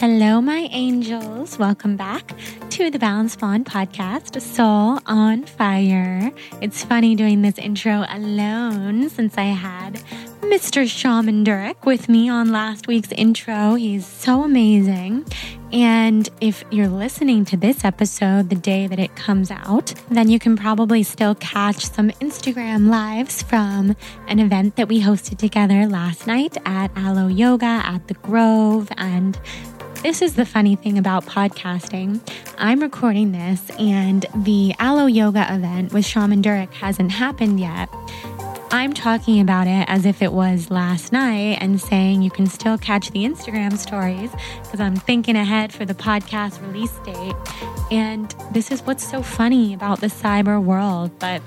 Hello, my angels. Welcome back to the Balanced Blonde podcast, Soul on Fire. It's funny doing this intro alone since I had Mr. Shaman Durek with me on last week's intro. He's so amazing. And if you're listening to this episode the day that it comes out, then you can probably still catch some Instagram lives from an event that we hosted together last night at Alo Yoga at the Grove. And this is the funny thing about podcasting. I'm recording this, and the Alo Yoga event with Shaman Durek hasn't happened yet. I'm talking about it as if it was last night and saying you can still catch the Instagram stories because I'm thinking ahead for the podcast release date. And this is what's so funny about the cyber world. But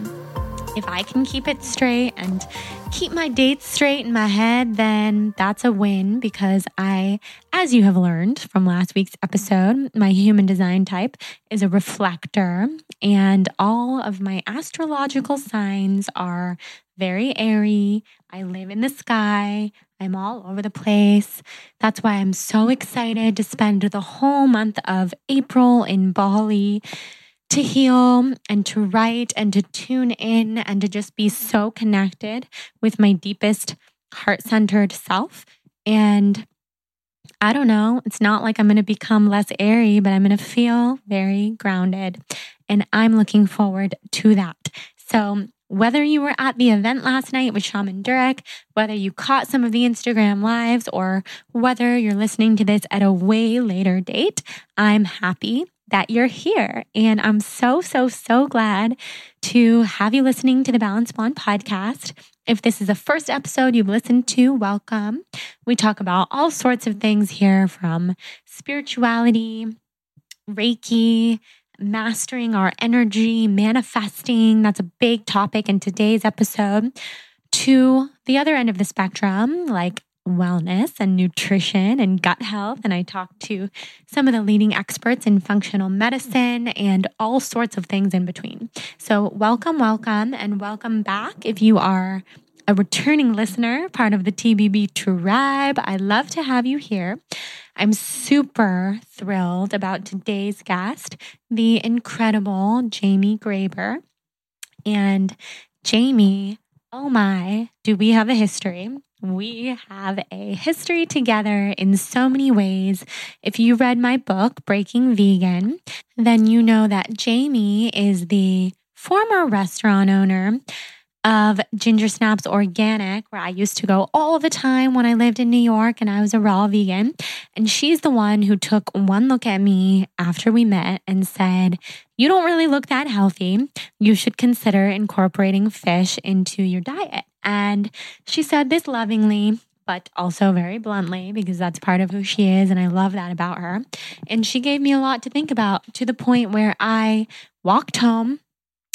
if I can keep it straight and keep my dates straight in my head, then that's a win because I, as you have learned from last week's episode, my human design type is a reflector, and all of my astrological signs are very airy. I live in the sky. I'm all over the place. That's why I'm so excited to spend the whole month of April in Bali to heal and to write and to tune in and to just be so connected with my deepest heart centered self. And I don't know, it's not like I'm going to become less airy, but I'm going to feel very grounded. And I'm looking forward to that. So, whether you were at the event last night with Shaman Durek, whether you caught some of the Instagram lives, or whether you're listening to this at a way later date, I'm happy that you're here. And I'm so, so, so glad to have you listening to the Balance Blonde podcast. If this is the first episode you've listened to, welcome. We talk about all sorts of things here from spirituality, Reiki, mastering our energy, manifesting. That's a big topic in today's episode. To the other end of the spectrum, like wellness and nutrition and gut health. And I talked to some of the leading experts in functional medicine and all sorts of things in between. So, welcome, welcome, and welcome back if you are a returning listener, part of the TBB tribe. I love to have you here. I'm super thrilled about today's guest, the incredible Jamie Graber. And Jamie, oh my, do we have a history? We have a history together in so many ways. If you read my book, Breaking Vegan, then you know that Jamie is the former restaurant owner of Gingersnap's Organic, where I used to go all the time when I lived in New York and I was a raw vegan. And she's the one who took one look at me after we met and said, You don't really look that healthy. You should consider incorporating fish into your diet. And she said this lovingly, but also very bluntly because that's part of who she is. And I love that about her. And she gave me a lot to think about to the point where I walked home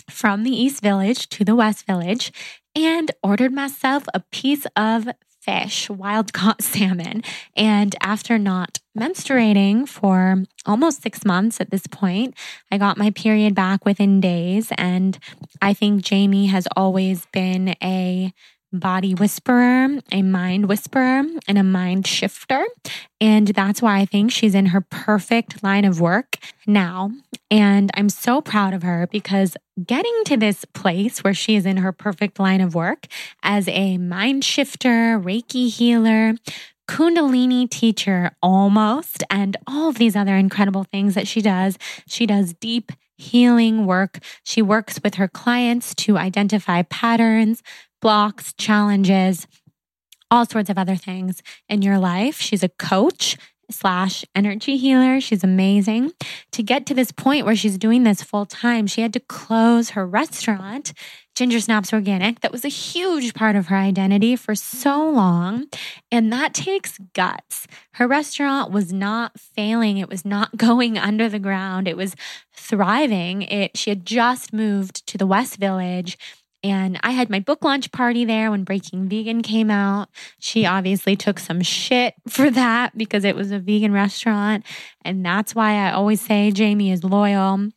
from the East Village to the West Village and ordered myself a piece of fish, wild caught salmon. And after not menstruating for almost six months at this point, I got my period back within days. And I think Jamie has always been a body whisperer, a mind whisperer, and a mind shifter. And that's why I think she's in her perfect line of work now. And I'm so proud of her because getting to this place where she is in her perfect line of work as a mind shifter, Reiki healer, Kundalini teacher almost, and all of these other incredible things that she does. She does deep healing work. She works with her clients to identify patterns, blocks, challenges, all sorts of other things in your life. She's a coach slash energy healer. She's amazing. To get to this point where she's doing this full time, she had to close her restaurant, Gingersnap's Organic. That was a huge part of her identity for so long. And that takes guts. Her restaurant was not failing. It was not going under the ground. It was thriving. It she had just moved to the West Village and I had my book launch party there when Breaking Vegan came out. She obviously took some shit for that because it was a vegan restaurant. And that's why I always say Jamie is loyal.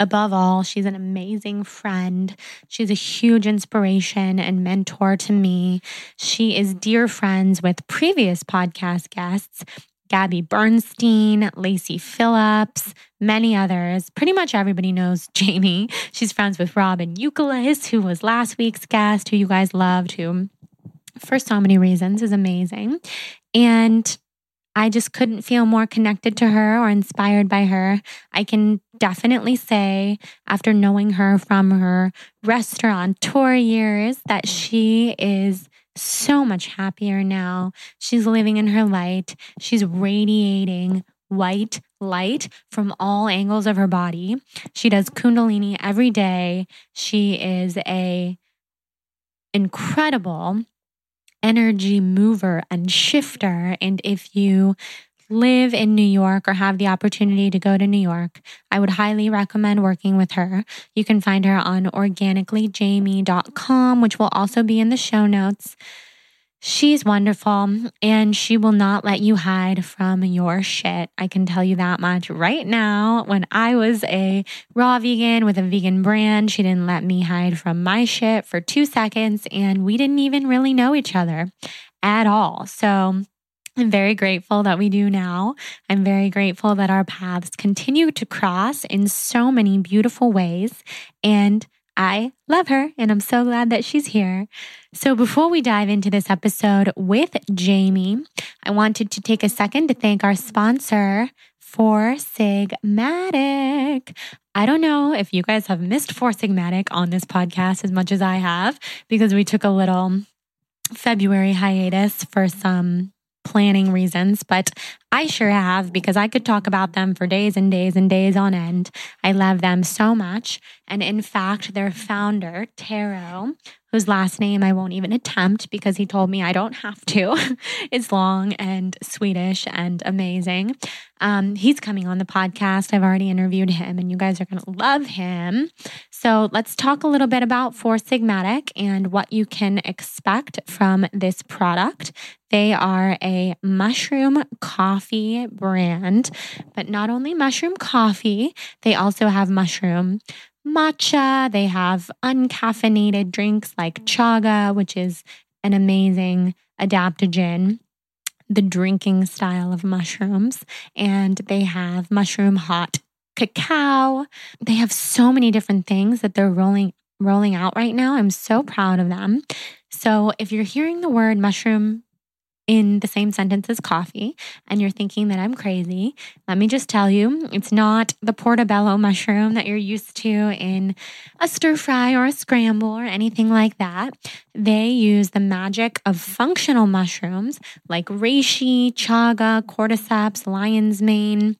Above all, she's an amazing friend. She's a huge inspiration and mentor to me. She is dear friends with previous podcast guests Gabby Bernstein, Lacy Phillips, many others. Pretty much everybody knows Jamie. She's friends with Robyn Youkilis, who was last week's guest, who you guys loved, who for so many reasons is amazing. And I just couldn't feel more connected to her or inspired by her. I can definitely say, after knowing her from her restaurant tour years, that she is so much happier now. She's living in her light. She's radiating white light from all angles of her body. She does kundalini every day. She is a incredible energy mover and shifter and if you live in New York or have the opportunity to go to New York, I would highly recommend working with her. You can find her on organicallyjamie.com, which will also be in the show notes. She's wonderful and she will not let you hide from your shit. I can tell you that much right now. When I was a raw vegan with a vegan brand, she didn't let me hide from my shit for two seconds and we didn't even really know each other at all. So I'm very grateful that we do now. I'm very grateful that our paths continue to cross in so many beautiful ways. And I love her and I'm so glad that she's here. So, before we dive into this episode with Jamie, I wanted to take a second to thank our sponsor, Four Sigmatic. I don't know if you guys have missed Four Sigmatic on this podcast as much as I have because we took a little February hiatus for some planning reasons, but I sure have because I could talk about them for days and days and days on end. I love them so much. And in fact, their founder, Tero, whose last name I won't even attempt because he told me I don't have to. it's long and Swedish and amazing. Um, he's coming on the podcast. I've already interviewed him, and you guys are going to love him. So let's talk a little bit about Four Sigmatic and what you can expect from this product. They are a mushroom coffee brand, but not only mushroom coffee, they also have mushroom matcha. They have uncaffeinated drinks like chaga, which is an amazing adaptogen, the drinking style of mushrooms. And they have mushroom hot cacao. They have so many different things that they're rolling rolling out right now. I'm so proud of them. So if you're hearing the word mushroom in the same sentence as coffee and you're thinking that I'm crazy, let me just tell you it's not the portobello mushroom that you're used to in a stir fry or a scramble or anything like that. They use the magic of functional mushrooms like reishi, chaga, cordyceps, lion's mane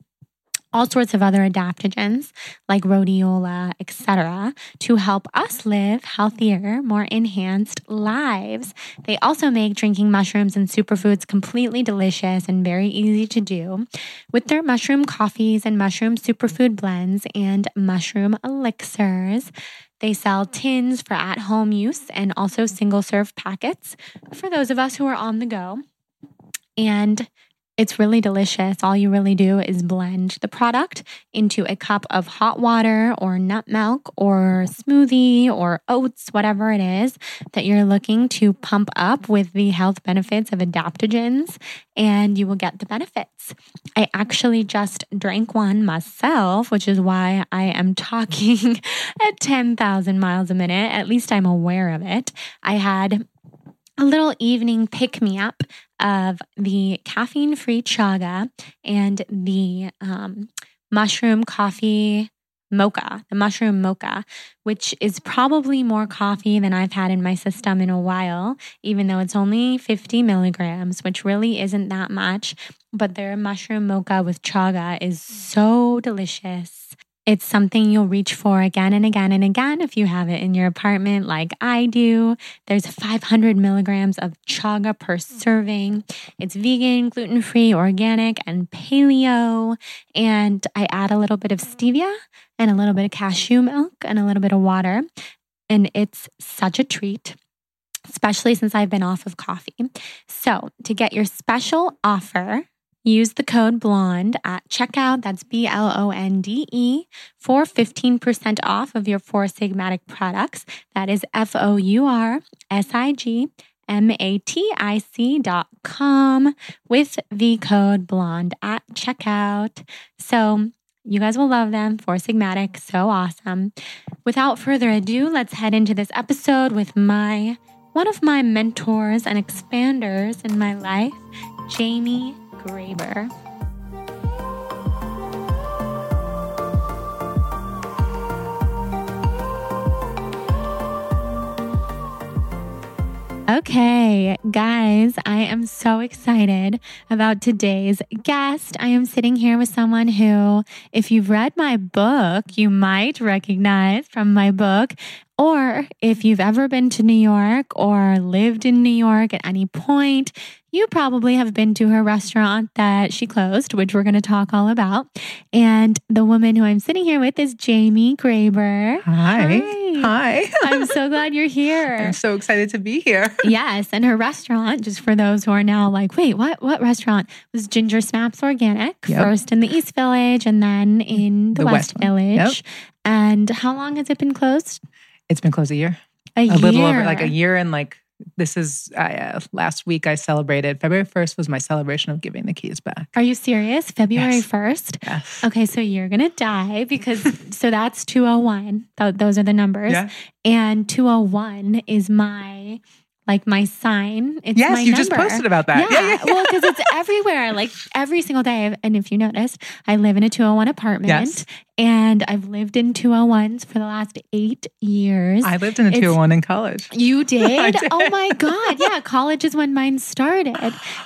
all sorts of other adaptogens like rhodiola, etc., to help us live healthier, more enhanced lives. They also make drinking mushrooms and superfoods completely delicious and very easy to do with their mushroom coffees and mushroom superfood blends and mushroom elixirs. They sell tins for at home use and also single serve packets for those of us who are on the go. And It's really delicious. All you really do is blend the product into a cup of hot water or nut milk or smoothie or oats, whatever it is that you're looking to pump up with the health benefits of adaptogens, and you will get the benefits. I actually just drank one myself, which is why I am talking at 10,000 miles a minute. At least I'm aware of it. I had a little evening pick me up of the caffeine free chaga and the um, mushroom coffee mocha, the mushroom mocha, which is probably more coffee than I've had in my system in a while, even though it's only 50 milligrams, which really isn't that much. But their mushroom mocha with chaga is so delicious. It's something you'll reach for again and again and again if you have it in your apartment, like I do. There's 500 milligrams of chaga per serving. It's vegan, gluten free, organic, and paleo. And I add a little bit of stevia and a little bit of cashew milk and a little bit of water. And it's such a treat especially since I've been off of coffee. So, to get your special offer Use the code BLONDE at checkout, that's B L O N D E, for 15% off of your Four Sigmatic products. That is F O U R S I G M A T I C dot com with the code BLONDE at checkout. So, you guys will love them. Four Sigmatic, so awesome. Without further ado, let's head into this episode with my one of my mentors and expanders in my life, Jamie Graber. Okay, guys, I am so excited about today's guest. I am sitting here with someone who, if you've read my book, you might recognize from my book. Or if you've ever been to New York or lived in New York at any point, you probably have been to her restaurant that she closed, which we're going to talk all about. And the woman who I'm sitting here with is Jamie Graber. Hi. Hi. I'm so glad you're here. I'm so excited to be here. yes. And her restaurant, just for those who are now like, wait, what what restaurant? Was Gingersnap's Organic, yep. first in the East Village and then in the, the West, West Village. Yep. And how long has it been closed? It's been closed a year. A, a year. little over like a year and like this is uh, last week I celebrated February 1st was my celebration of giving the keys back. Are you serious? February yes. 1st? Yes. Okay, so you're going to die because so that's 201. Th- those are the numbers. Yeah. And 201 is my like my sign. It's yes, my you number. just posted about that. Yeah, yeah, yeah, yeah. well, because it's everywhere, like every single day. And if you noticed, I live in a 201 apartment. Yes. And I've lived in 201s for the last eight years. I lived in a 201 in college. You did? did? Oh my God. Yeah. College is when mine started.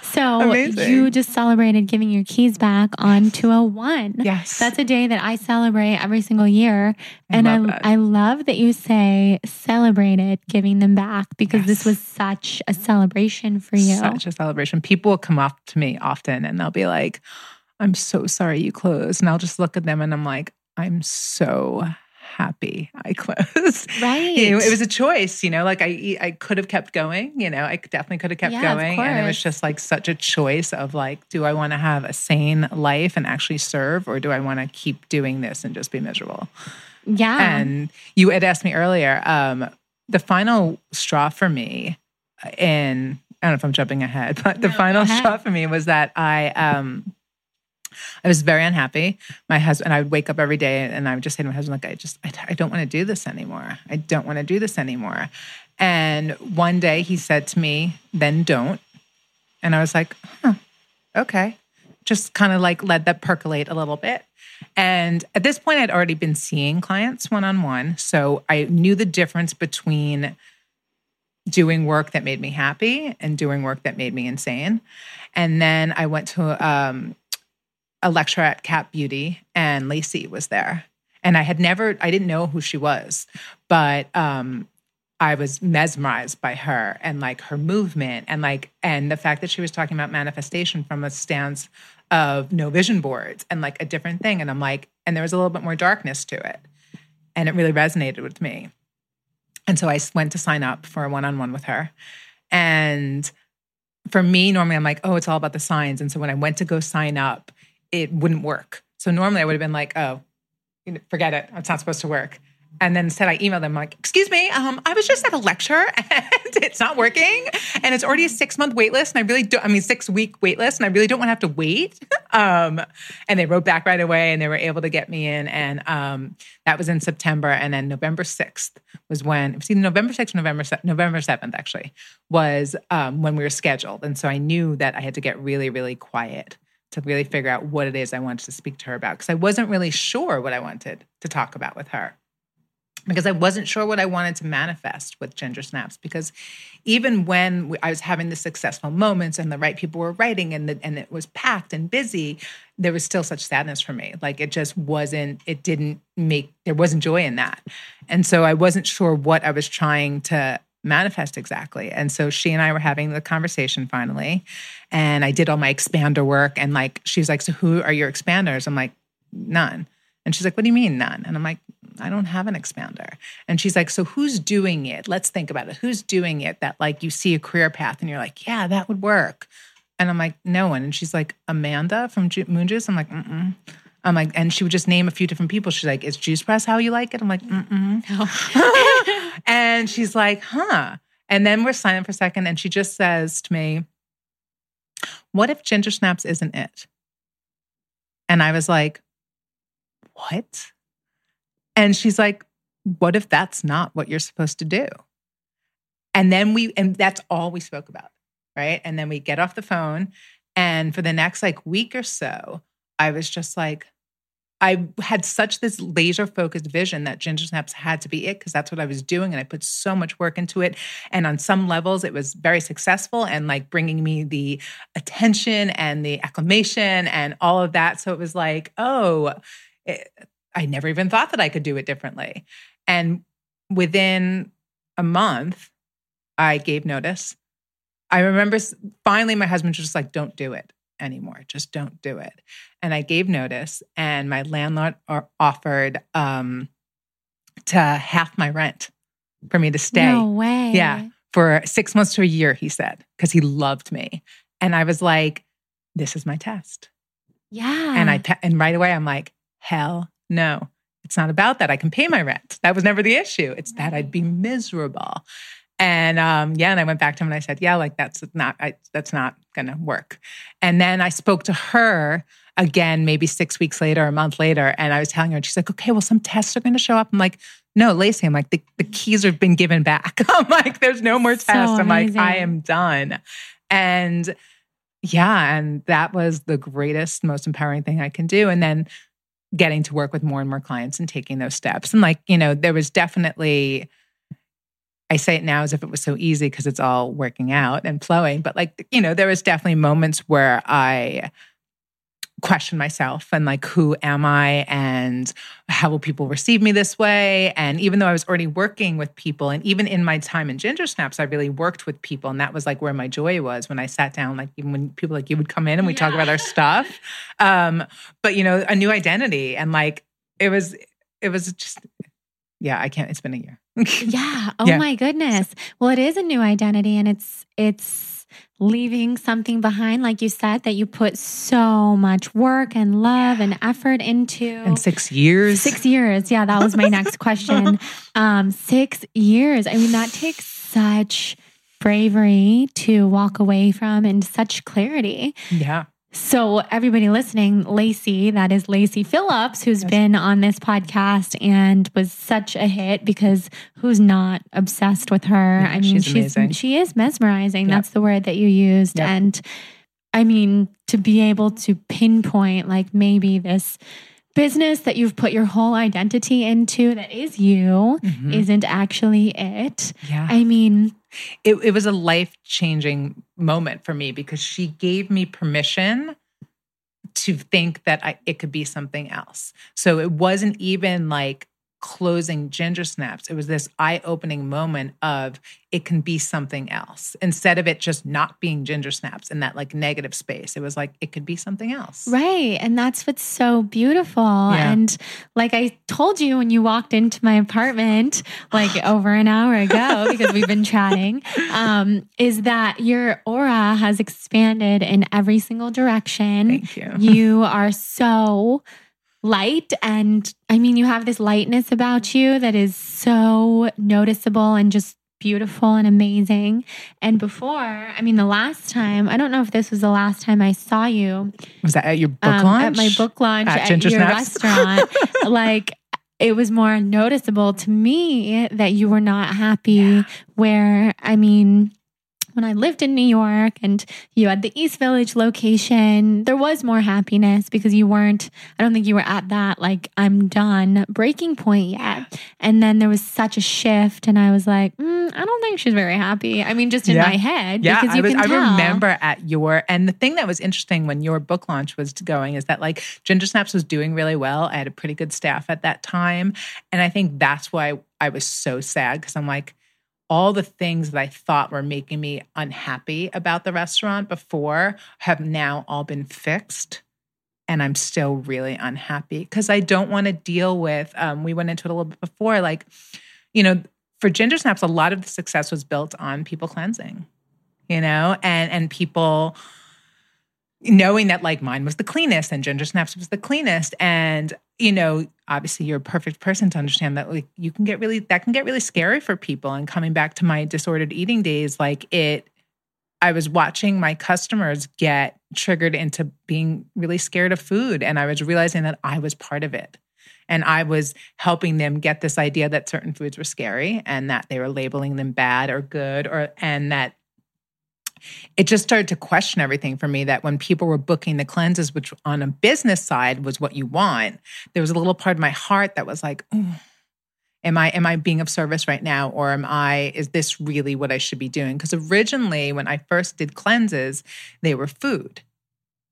So Amazing. you just celebrated giving your keys back on 201. Yes. That's a day that I celebrate every single year. I and love I. I love that you say celebrated giving them back because Yes. this was such a celebration for you. Such a celebration. People will come up to me often and they'll be like, I'm so sorry you closed. And I'll just look at them and I'm like, I'm so happy I closed. Right. You know, it was a choice, you know, like I I could have kept going, you know, I definitely could have kept Yeah, going. And it was just like such a choice of like, do I want to have a sane life and actually serve, or do I want to keep doing this and just be miserable? yeah. And you had asked me earlier, um, the final straw for me in I don't know if I'm jumping ahead, but the No, final shot for me was that I um I was very unhappy. My husband, I would wake up every day and I would just say to my husband, like, I just, I, I don't want to do this anymore. I don't want to do this anymore. And one day he said to me, then don't. And I was like, huh, okay. Just kind of like let that percolate a little bit. And at this point, I'd already been seeing clients one on one. So I knew the difference between doing work that made me happy and doing work that made me insane. And then I went to um, a lecture at Cap Beauty, and Lacy was there. And I had never, I didn't know who she was, but um, I was mesmerized by her and like her movement and like, and the fact that she was talking about manifestation from a stance of no vision boards and like a different thing. And I'm like, and there was a little bit more darkness to it. And it really resonated with me. And so I went to sign up for a one on one with her. And for me, normally I'm like, oh, it's all about the signs. And so when I went to go sign up, it wouldn't work. So normally I would have been like, oh, forget it. It's not supposed to work. And then said I emailed them like, excuse me, um, I was just at a lecture and it's not working. And it's already a six month wait list. And I really don't, I mean, six week wait list. And I really don't want to have to wait. Um, and they wrote back right away and they were able to get me in. And um, that was in September. And then November 6th was when, see, November 6th, November, November 7th actually was um, when we were scheduled. And so I knew that I had to get really, really quiet to really figure out what it is I wanted to speak to her about because I wasn't really sure what I wanted to talk about with her because I wasn't sure what I wanted to manifest with Gingersnaps. Because even when I was having the successful moments and the right people were writing and the, and it was packed and busy, there was still such sadness for me. Like it just wasn't. It didn't make. There wasn't joy in that, and so I wasn't sure what I was trying to manifest exactly. And so she and I were having the conversation finally, and I did all my expander work. And like she's like, "So who are your expanders?" I'm like, "None." And she's like, What do you mean none? And I'm like, I don't have an expander. And she's like, So who's doing it? Let's think about it. Who's doing it that like you see a career path and you're like, Yeah, that would work. And I'm like, No one. And she's like, Amanda from Ju- Moon Juice. I'm like, Mm-mm. I'm like, and she would just name a few different people. She's like, Is Juice Press how you like it? I'm like, Mm-mm. Oh. And she's like, Huh. And then we're silent for a second. And she just says to me, What if Gingersnaps isn't it? And I was like, what? And she's like, what if that's not what you're supposed to do? And then we, and that's all we spoke about. Right. And then we get off the phone. And for the next like week or so, I was just like, I had such this laser focused vision that Gingersnaps had to be it because that's what I was doing. And I put so much work into it. And on some levels, it was very successful and like bringing me the attention and the acclamation and all of that. So it was like, oh, it, I never even thought that I could do it differently. And within a month, I gave notice. I remember finally my husband was just like, don't do it anymore. Just don't do it. And I gave notice, and my landlord offered um, to half my rent for me to stay. No way. Yeah. For six months to a year, he said, because he loved me. And I was like, this is my test. Yeah. And I and right away I'm like, Hell no. It's not about that. I can pay my rent. That was never the issue. It's that I'd be miserable. And um, yeah, and I went back to him and I said, yeah, like that's not, I, that's not going to work. And then I spoke to her again, maybe six weeks later, a month later, and I was telling her, and she's like, okay, well, some tests are going to show up. I'm like, no, Lacy, I'm like, the, the keys have been given back. I'm like, there's no more So tests. I'm like. I am done. And yeah, and that was the greatest, most empowering thing I can do. And then getting to work with more and more clients and taking those steps. And like, you know, there was definitely, I say it now as if it was so easy because it's all working out and flowing, but like, you know, there was definitely moments where I question myself and like who am i and how will people receive me this way and even though i was already working with people and even in my time in gingersnaps i really worked with people and that was like where my joy was when i sat down like even when people like you would come in and we talk about our stuff um but you know a new identity and like it was it was just yeah i can't it's been a year Yeah. Oh Yeah. my goodness. Well, it is a new identity and it's it's leaving something behind like you said that you put so much work and love and effort into. in six years 6 years. Yeah, that was my next question. Um 6 years. I mean that takes such bravery to walk away from and such clarity. yeah So, everybody listening, Lacy, that is Lacy Phillips, who's been on this podcast and was such a hit because who's not obsessed with her? Yeah, I mean, she's amazing. she is mesmerizing. Yep. That's the word that you used. Yep. And I mean, to be able to pinpoint like maybe this business that you've put your whole identity into that is you Mhm. isn't actually it. yeah I mean, it, it was a life changing moment for me because she gave me permission to think that I, it could be something else. So it wasn't even like closing gingersnaps it was this eye-opening moment of it can be something else instead of it just not being gingersnaps in that like negative space it was like it could be something else Right. And that's what's so beautiful. Yeah. And like I told you when you walked into my apartment like over an hour ago, because we've been chatting, um, is that your aura has expanded in every single direction. thank you You are so light. And I mean, you have this lightness about you that is so noticeable and just beautiful and amazing. And before, I mean, the last time, I don't know if this was the last time I saw you was that at your book um, launch at my book launch At at, your Snaps? restaurant. like, it was more noticeable to me that you were not happy. Where, I mean, when I lived in New York and you had the East Village location, there was more happiness because you weren't, I don't think you were at that, like, I'm done breaking point yet. And then there was such a shift, and I was like, mm, I don't think she's very happy. I mean, just in Yeah. my head. Yeah, because I, you was, can I remember at your and the thing that was interesting when your book launch was going is that like Gingersnaps was doing really well. I had a pretty good staff at that time, and I think that's why I was so sad because I'm like all the things that I thought were making me unhappy about the restaurant before have now all been fixed. And I'm still really unhappy because I don't want to deal with. Um, we went into it a little bit before, like, you know, for Gingersnaps, a lot of the success was built on people cleansing you know, and and people knowing that like mine was the cleanest and Gingersnaps was the cleanest. And, you know, obviously you're a perfect person to understand that like you can get really that can get really scary for people. And coming back to my disordered eating days, like it I was watching my customers get triggered into being really scared of food. And I was realizing that I was part of it. And I was helping them get this idea that certain foods were scary and that they were labeling them bad or good, or and that it just started to question everything for me that when people were booking the cleanses, which on a business side was what you want, there was a little part of my heart that was like, am I am I being of service right now? Or am I, is this really what I should be doing? Because originally when I first did cleanses, they were food,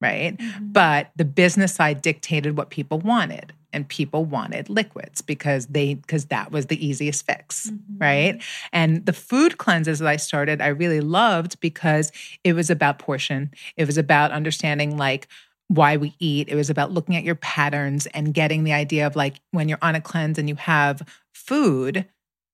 right? Mm-hmm. But the business side dictated what people wanted. And people wanted liquids because they because that was the easiest fix, mm-hmm. right? And the food cleanses that I started, I really loved because it was about portion. It was about understanding like why we eat. It was about looking at your patterns and getting the idea of like when you're on a cleanse and you have food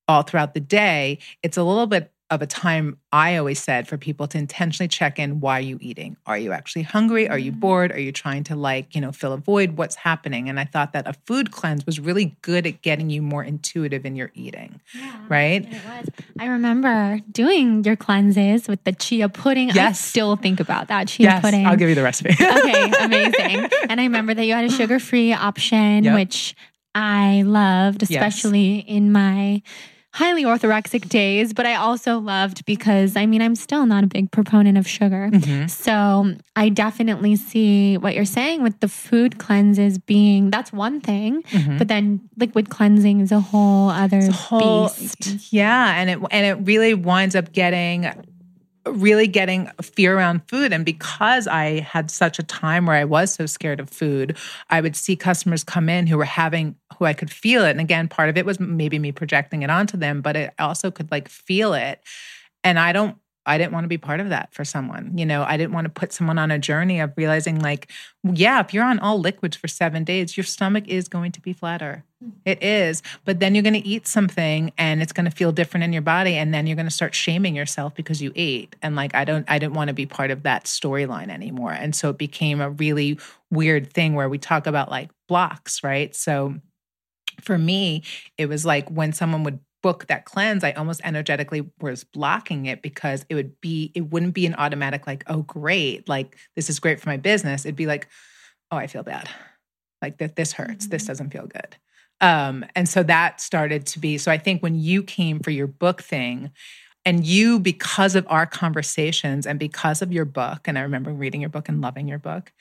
all throughout the day, it's a little bit of a time I always said for people to intentionally check in why are you eating? Are you actually hungry? Are you mm. bored? Are you trying to like, you know, fill a void? What's happening? And I thought that a food cleanse was really good at getting you more intuitive in your eating. Right? It was. I remember doing your cleanses with the chia pudding. I Yes. still think about that chia Yes, pudding. I'll give you the recipe. okay, amazing. And I remember that you had a sugar free option, Yep. which I loved, Yes. especially in my highly orthorexic days. But I also loved because, I mean, I'm still not a big proponent of sugar. Mhm. So I definitely see what you're saying with the food cleanses being that's one thing, Mhm. but then liquid cleansing is a whole other a whole beast. yeah and it and it really winds up getting really getting fear around food. And because i had such a time where i was so scared of food i would see customers come in who were having who i could feel it. And again part of it was maybe me projecting it onto them but it also could like feel it. And i don't I didn't want to be part of that for someone. You know, I didn't want to put someone on a journey of realizing, like, yeah, if you're on all liquids for seven days, your stomach is going to be flatter. Mm. It is. But then you're going to eat something and it's going to feel different in your body. And then you're going to start shaming yourself because you ate. And like, I don't, I didn't want to be part of that storyline anymore. And so it became a really weird thing where we talk about like blocks, right? So for me, it was like when someone would book that cleanse, I almost energetically was blocking it because it would be, it wouldn't be an automatic, like, oh, great, like this is great for my business. It'd be like, oh, I feel bad. Like that this hurts. This doesn't feel good. Um, and so that started to be so I think when you came for your book thing, and you, because of our conversations and because of your book, and I remember reading your book and loving your book,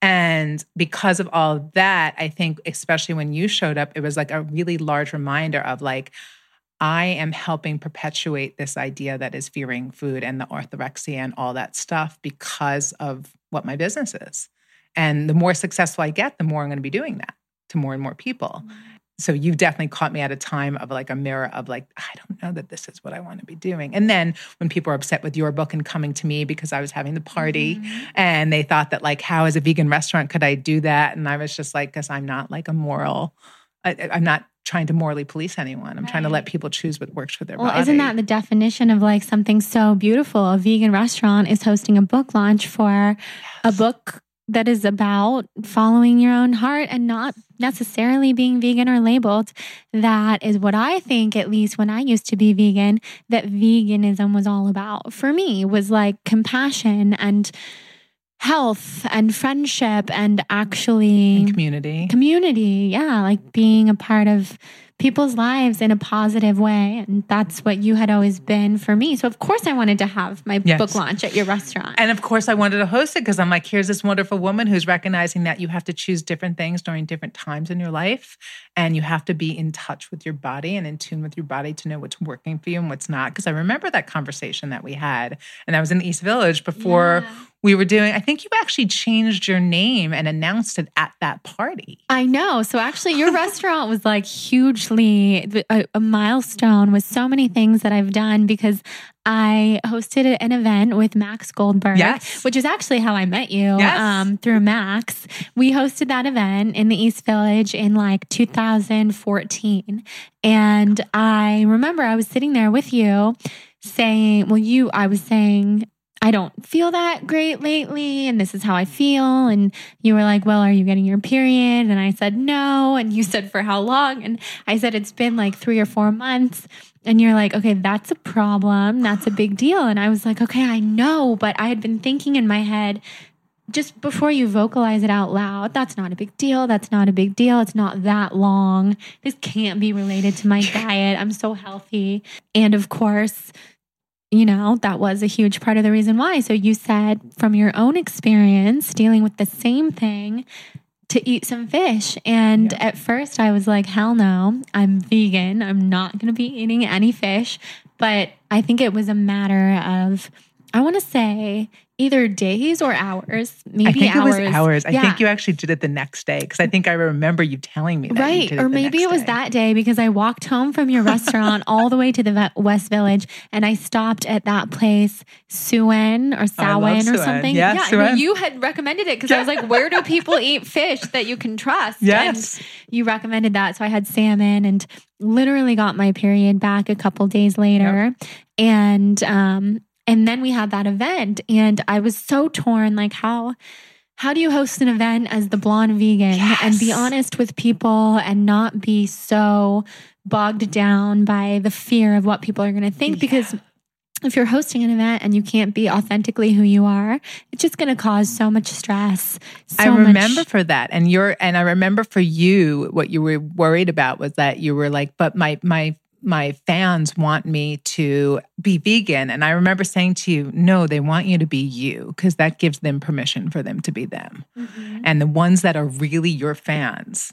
and because of all of that, I think, especially when you showed up, it was like a really large reminder of like, I am helping perpetuate this idea that is fearing food and the orthorexia and all that stuff because of what my business is. And the more successful I get, the more I'm going to be doing that to more and more people. so you've definitely caught me at a time of like a mirror of like i don't know that this is what i want to be doing and then when people are upset with your book and coming to me because i was having the party Mm-hmm. and they thought that like how as a vegan restaurant could i do that and i was just like because i'm not like a moral I, i'm not trying to morally police anyone i'm trying to let people choose what works for their body. Well, body isn't that the definition of like something so beautiful? A vegan restaurant is hosting a book launch for a book that is about following your own heart and not necessarily being vegan or labeled. That is what I think, at least when I used to be vegan, that veganism was all about for me was like compassion and health and friendship and actually in community community. Yeah, like being a part of people's lives in a positive way. And that's what you had always been for me. So, of course, I wanted to have my Yes. book launch at your restaurant. And of course, I wanted to host it because I'm like, here's this wonderful woman who's recognizing that you have to choose different things during different times in your life. And you have to be in touch with your body and in tune with your body to know what's working for you and what's not. Because I remember that conversation that we had, and I was in the East Village before we were doing, I think you actually changed your name and announced it at that party. I know. So actually, your restaurant was like a, a milestone with so many things that I've done because I hosted an event with Max Goldberg, Yes. which is actually how I met you Yes. um, through Max. We hosted that event in the East Village in like 2014. And I remember I was sitting there with you saying, well, you, I was saying, I don't feel that great lately, and this is how I feel. And you were like, Well, are you getting your period? And I said, No. And you said, For how long? And I said, It's been like three or four months. And you're like, Okay, that's a problem. That's a big deal. And I was like, Okay, I know. But I had been thinking in my head, just before you vocalize it out loud, that's not a big deal. That's not a big deal. It's not that long. This can't be related to my diet. I'm so healthy. And of course, you know, that was a huge part of the reason why. So you said from your own experience dealing with the same thing to eat some fish. And at first I was like, hell no, I'm vegan. I'm not going to be eating any fish. But I think it was a matter of, I want to say, either days or hours. Maybe I think hours. it was hours. I Yeah. think you actually did it the next day because I think I remember you telling me that. you Right. Or maybe it was day. that day because I walked home from your restaurant all the way to the West Village and I stopped at that place, Suen or Oh, love Samhain or something. Yeah, no, Suen. you had recommended it because I was like, where do people eat fish that you can trust? Yes. And you recommended that. So I had salmon and literally got my period back a couple days later. And, um, and then we had that event and I was so torn, like how, how do you host an event as the blonde vegan and be honest with people and not be so bogged down by the fear of what people are going to think? Because if you're hosting an event and you can't be authentically who you are, it's just going to cause so much stress. So I much- remember for that, and you're, and I remember for you, what you were worried about was that you were like, but my my my fans want me to be vegan, and I remember saying to you, no, they want you to be you because that gives them permission for them to be them, Mm-hmm. and the ones that are really your fans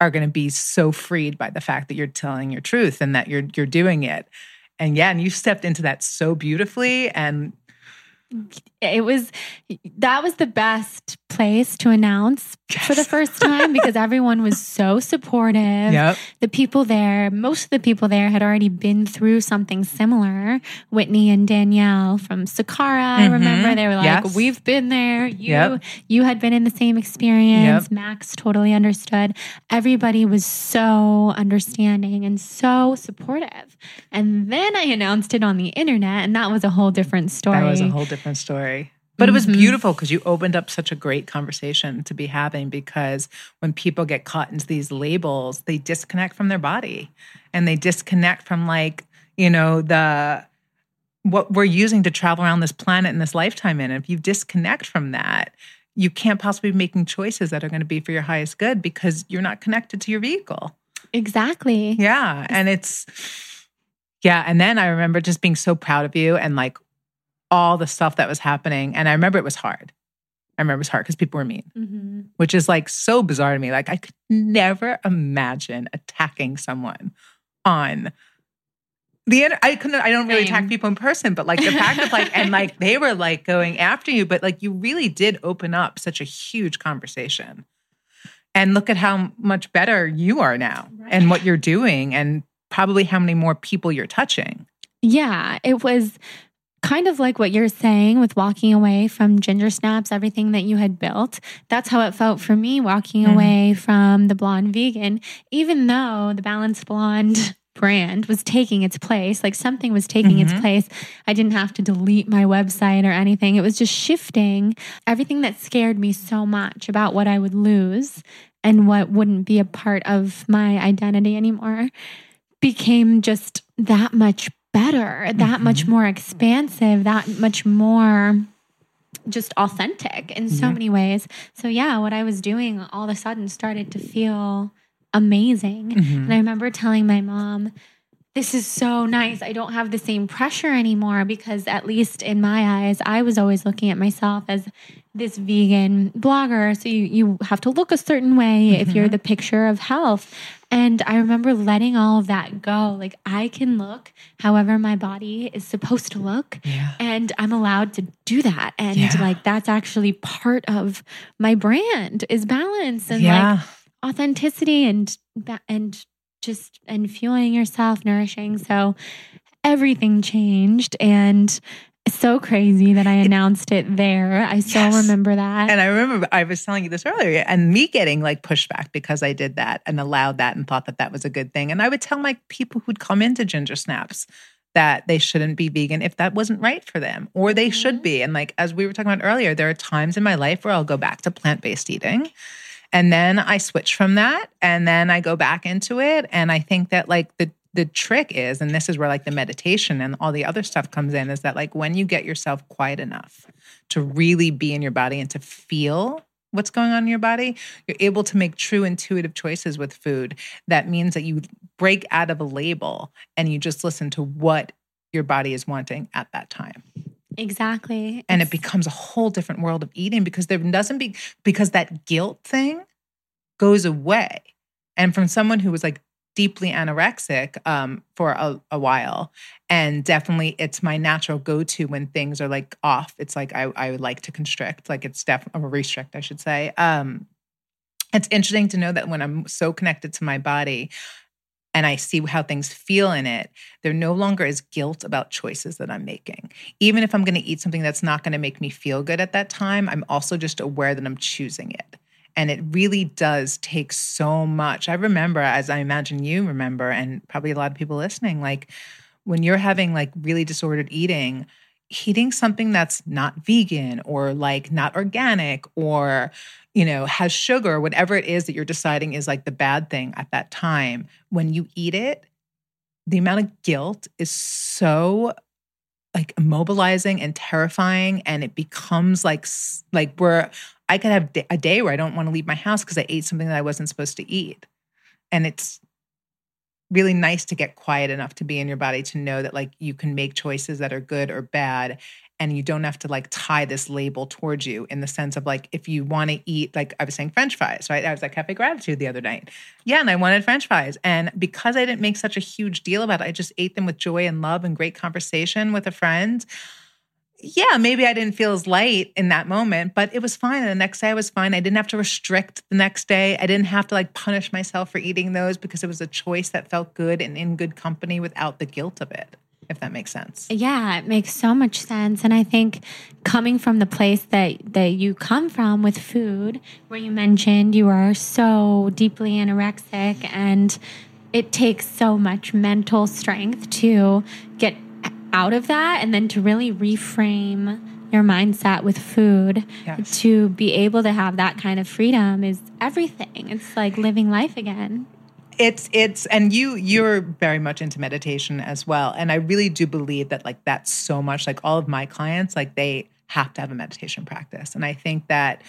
are going to be so freed by the fact that you're telling your truth and that you're you're doing it. And yeah, and you stepped into that so beautifully and it was that was the best place to announce for the first time because everyone was so supportive. Yep. The people there, most of the people there had already been through something similar. Whitney and Danielle from Sakara, I Mhm. remember they were like, Yes. "We've been there. You Yep. you had been in the same experience." Yep. Max totally understood. Everybody was so understanding and so supportive. And then I announced it on the internet and that was a whole different story. That was a whole different story. But it was Mhm. beautiful because you opened up such a great conversation to be having because when people get caught into these labels, they disconnect from their body and they disconnect from like, you know, the what we're using to travel around this planet in this lifetime in. And if you disconnect from that, you can't possibly be making choices that are going to be for your highest good because you're not connected to your vehicle. Exactly. Yeah. And it's, yeah. And then I remember just being so proud of you and like all the stuff that was happening. And I remember it was hard. I remember it was hard because people were mean, hmm which is like so bizarre to me. Like I could never imagine attacking someone on the inter- I couldn't I don't really attack people in person, but like the fact of like and like they were like going after you, but like you really did open up such a huge conversation. And look at how much better you are now and what you're doing and probably how many more people you're touching. Yeah, it was kind of like what you're saying with walking away from Gingersnaps, everything that you had built. That's how it felt for me walking Mhm. away from the blonde vegan, even though the balanced blonde brand was taking its place, like something was taking its Mhm. place. I didn't have to delete my website or anything. It was just shifting everything that scared me so much about what I would lose and what wouldn't be a part of my identity anymore became just that much better, that much more expansive, that much more just authentic in so Yeah. many ways. So, yeah, what I was doing all of a sudden started to feel amazing. Mhm. And I remember telling my mom, this is so nice. I don't have the same pressure anymore because, at least in my eyes, I was always looking at myself as this vegan blogger. So you, you have to look a certain way if you're mm-hmm. the picture of health. And I remember letting all of that go. Like, I can look however my body is supposed to look. Yeah. And I'm allowed to do that. And Yeah. like, that's actually part of my brand is balance and like, authenticity and and just and fueling yourself nourishing so everything changed and so crazy that i announced it there i still Yes. remember that And I remember I was telling you this earlier, and me getting like pushback because I did that and allowed that and thought that that was a good thing. And I would tell my people who'd come into Gingersnaps that they shouldn't be vegan if that wasn't right for them, or they should mm-hmm. be. And like as we were talking about earlier, there are times in my life where I'll go back to plant based eating. And then I switch from that and then I go back into it. And I think that like the the trick is, and this is where like the meditation and all the other stuff comes in, is that like when you get yourself quiet enough to really be in your body and to feel what's going on in your body, you're able to make true intuitive choices with food. That means that you break out of a label and you just listen to what your body is wanting at that time exactly. And it becomes a whole different world of eating because there doesn't be because that guilt thing goes away. And from someone who was like deeply anorexic um, for a, a while and definitely it's my natural go-to when things are like off. It's like i, I would like to constrict like it's definitely restrict i should say. Um, it's interesting to know that when i'm so connected to my body and I see how things feel in it, there no longer is guilt about choices that I'm making. Even if I'm going to eat something that's not going to make me feel good at that time, I'm also just aware that I'm choosing it. And it really does take so much. I remember, as I imagine you remember, and probably a lot of people listening, like when you're having like really disordered eating, eating something that's not vegan or like not organic or you know has sugar whatever it is that you're deciding is like the bad thing at that time when you eat it the amount of guilt is so like immobilizing and terrifying and it becomes like like where i could have a day where i don't want to leave my house because i ate something that i wasn't supposed to eat. And it's really nice to get quiet enough to be in your body to know that like you can make choices that are good or bad and you don't have to like tie this label towards you in the sense of like if you want to eat like I was saying french fries, right? I was at Cafe Gratitude the other night. Yeah, and I wanted french fries and because I didn't make such a huge deal about it, I just ate them with joy and love and great conversation with a friend. Yeah, maybe I didn't feel as light in that moment, but it was fine. The next day I was fine. I didn't have to restrict the next day. I didn't have to like punish myself for eating those because it was a choice that felt good and in good company without the guilt of it, if that makes sense. Yeah, it makes so much sense. And I think coming from the place that, that you come from with food, where you mentioned you are so deeply anorexic and it takes so much mental strength to get out of that and then to really reframe your mindset with food Yes. to be able to have that kind of freedom is everything. It's like living life again. it's it's and you you're very much into meditation as well and i really do believe that like that's so much like all of my clients like they have to have a meditation practice and i think that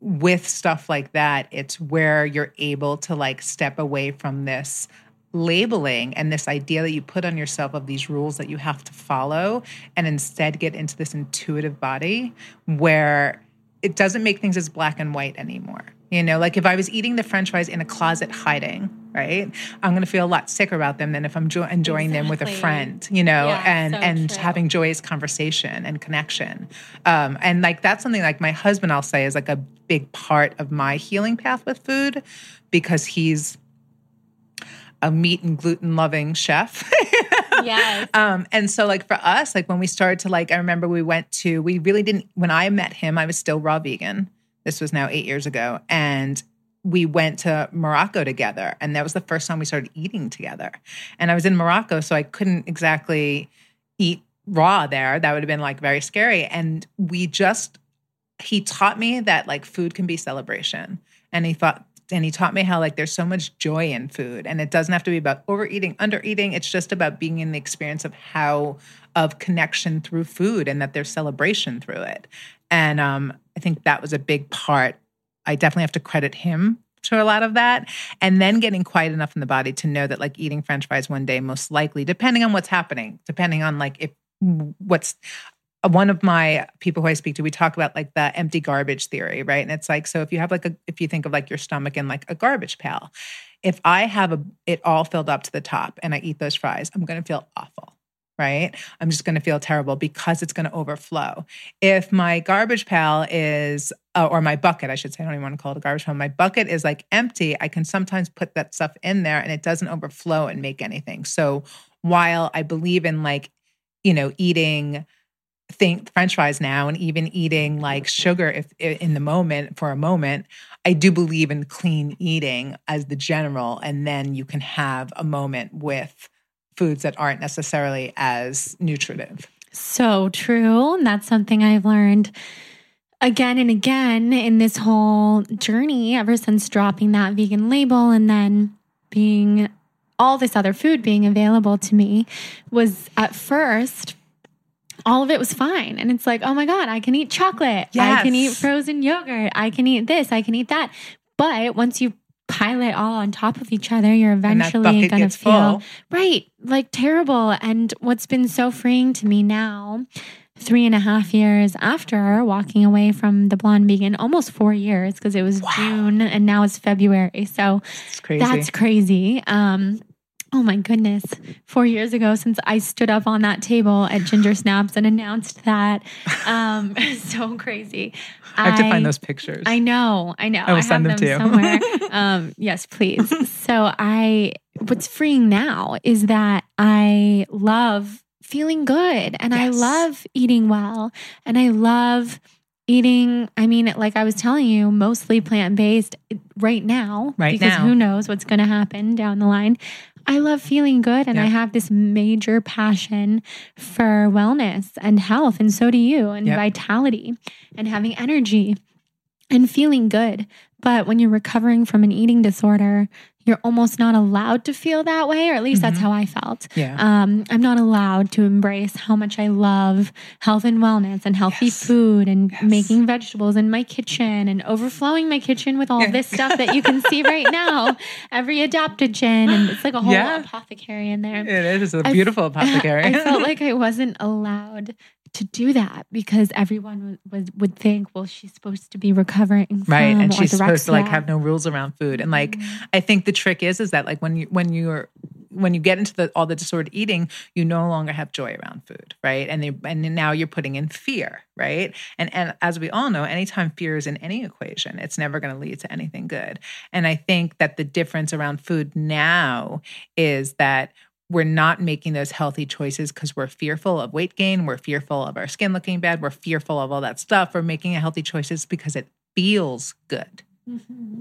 with stuff like that it's where you're able to like step away from this labeling and this idea that you put on yourself of these rules that you have to follow and instead get into this intuitive body where it doesn't make things as black and white anymore. You know, like if I was eating the french fries in a closet hiding, right? I'm going to feel a lot sicker about them than if I'm jo- enjoying them with a friend, you know, Yeah, and so and true. having joyous conversation and connection. Um, and like that's something like my husband, I'll say, is like a big part of my healing path with food because he's a meat and gluten loving chef. Yes. Um, and so like for us, like when we started to like, I remember we went to, we really didn't, when I met him, I was still raw vegan. This was now eight years ago. And we went to Morocco together. And that was the first time we started eating together. And I was in Morocco, so I couldn't exactly eat raw there. That would have been like very scary. And we just, he taught me that like food can be celebration. And he thought, and he taught me how like there's so much joy in food and it doesn't have to be about overeating undereating. It's just about being in the experience of how of connection through food and that there's celebration through it. And um, i think that was a big part. I definitely have to credit him to a lot of that. And then getting quiet enough in the body to know that like eating french fries one day most likely depending on what's happening depending on like if what's one of my people who I speak to, we talk about like the empty garbage theory, right? And it's like, so if you have like a, if you think of like your stomach and like a garbage pail, if I have a, it all filled up to the top and I eat those fries, I'm going to feel awful, right? I'm just going to feel terrible because it's going to overflow. If my garbage pail is, uh, or my bucket, I should say, I don't even want to call it a garbage pail. My bucket is like empty. I can sometimes put that stuff in there and it doesn't overflow and make anything. So while I believe in like, you know, eating, think french fries now and even eating like sugar if in the moment for a moment i do believe in clean eating as the general and then you can have a moment with foods that aren't necessarily as nutritive So true. And that's something I've learned again and again in this whole journey ever since dropping that vegan label and then being all this other food being available to me was at first all of it was fine. And it's like, oh my God, I can eat chocolate. I can eat frozen yogurt. I can eat this. I can eat that. But once you pile it all on top of each other, you're eventually going to feel full Right. Like terrible. And what's been so freeing to me now, three and a half years after walking away from the blonde vegan, almost four years because it was June and now it's February. So it's crazy that's crazy. Um, oh my goodness. Four years ago since I stood up on that table at Gingersnaps and announced that. Um, so crazy. i have to find those pictures I know, I know. I will have send them to you. somewhere. um, yes, please. So I, what's freeing now is that I love feeling good, and I love eating well, and I love eating. I mean, like I was telling you, mostly plant based right now. Right because now. who knows what's going to happen down the line. I love feeling good, and I have this major passion for wellness and health, and so do you, and Yep. vitality, and having energy and feeling good. But when you're recovering from an eating disorder, you're almost not allowed to feel that way, or at least that's Mhm. how I felt. yeah Um, I'm not allowed to embrace how much I love health and wellness and healthy Yes. food and Yes. making vegetables in my kitchen and overflowing my kitchen with all Yeah. this stuff that you can see right now. Every adaptogen, and it's like a whole Yeah. apothecary in there. It is a beautiful apothecary I felt like I wasn't allowed to do that because everyone was would think, well, she's supposed to be recovering from right and she's supposed to like have no rules around food and like mm-hmm. i think the trick is is that like when you when you're when you get into the all the disordered eating you no longer have joy around food right? And they, and now you're putting in fear right? And and as we all know anytime fear is in any equation it's never going to lead to anything good. And i think that the difference around food now is that we're not making those healthy choices because we're fearful of weight gain. We're fearful of our skin looking bad. We're fearful of all that stuff. We're making healthy choices because it feels good,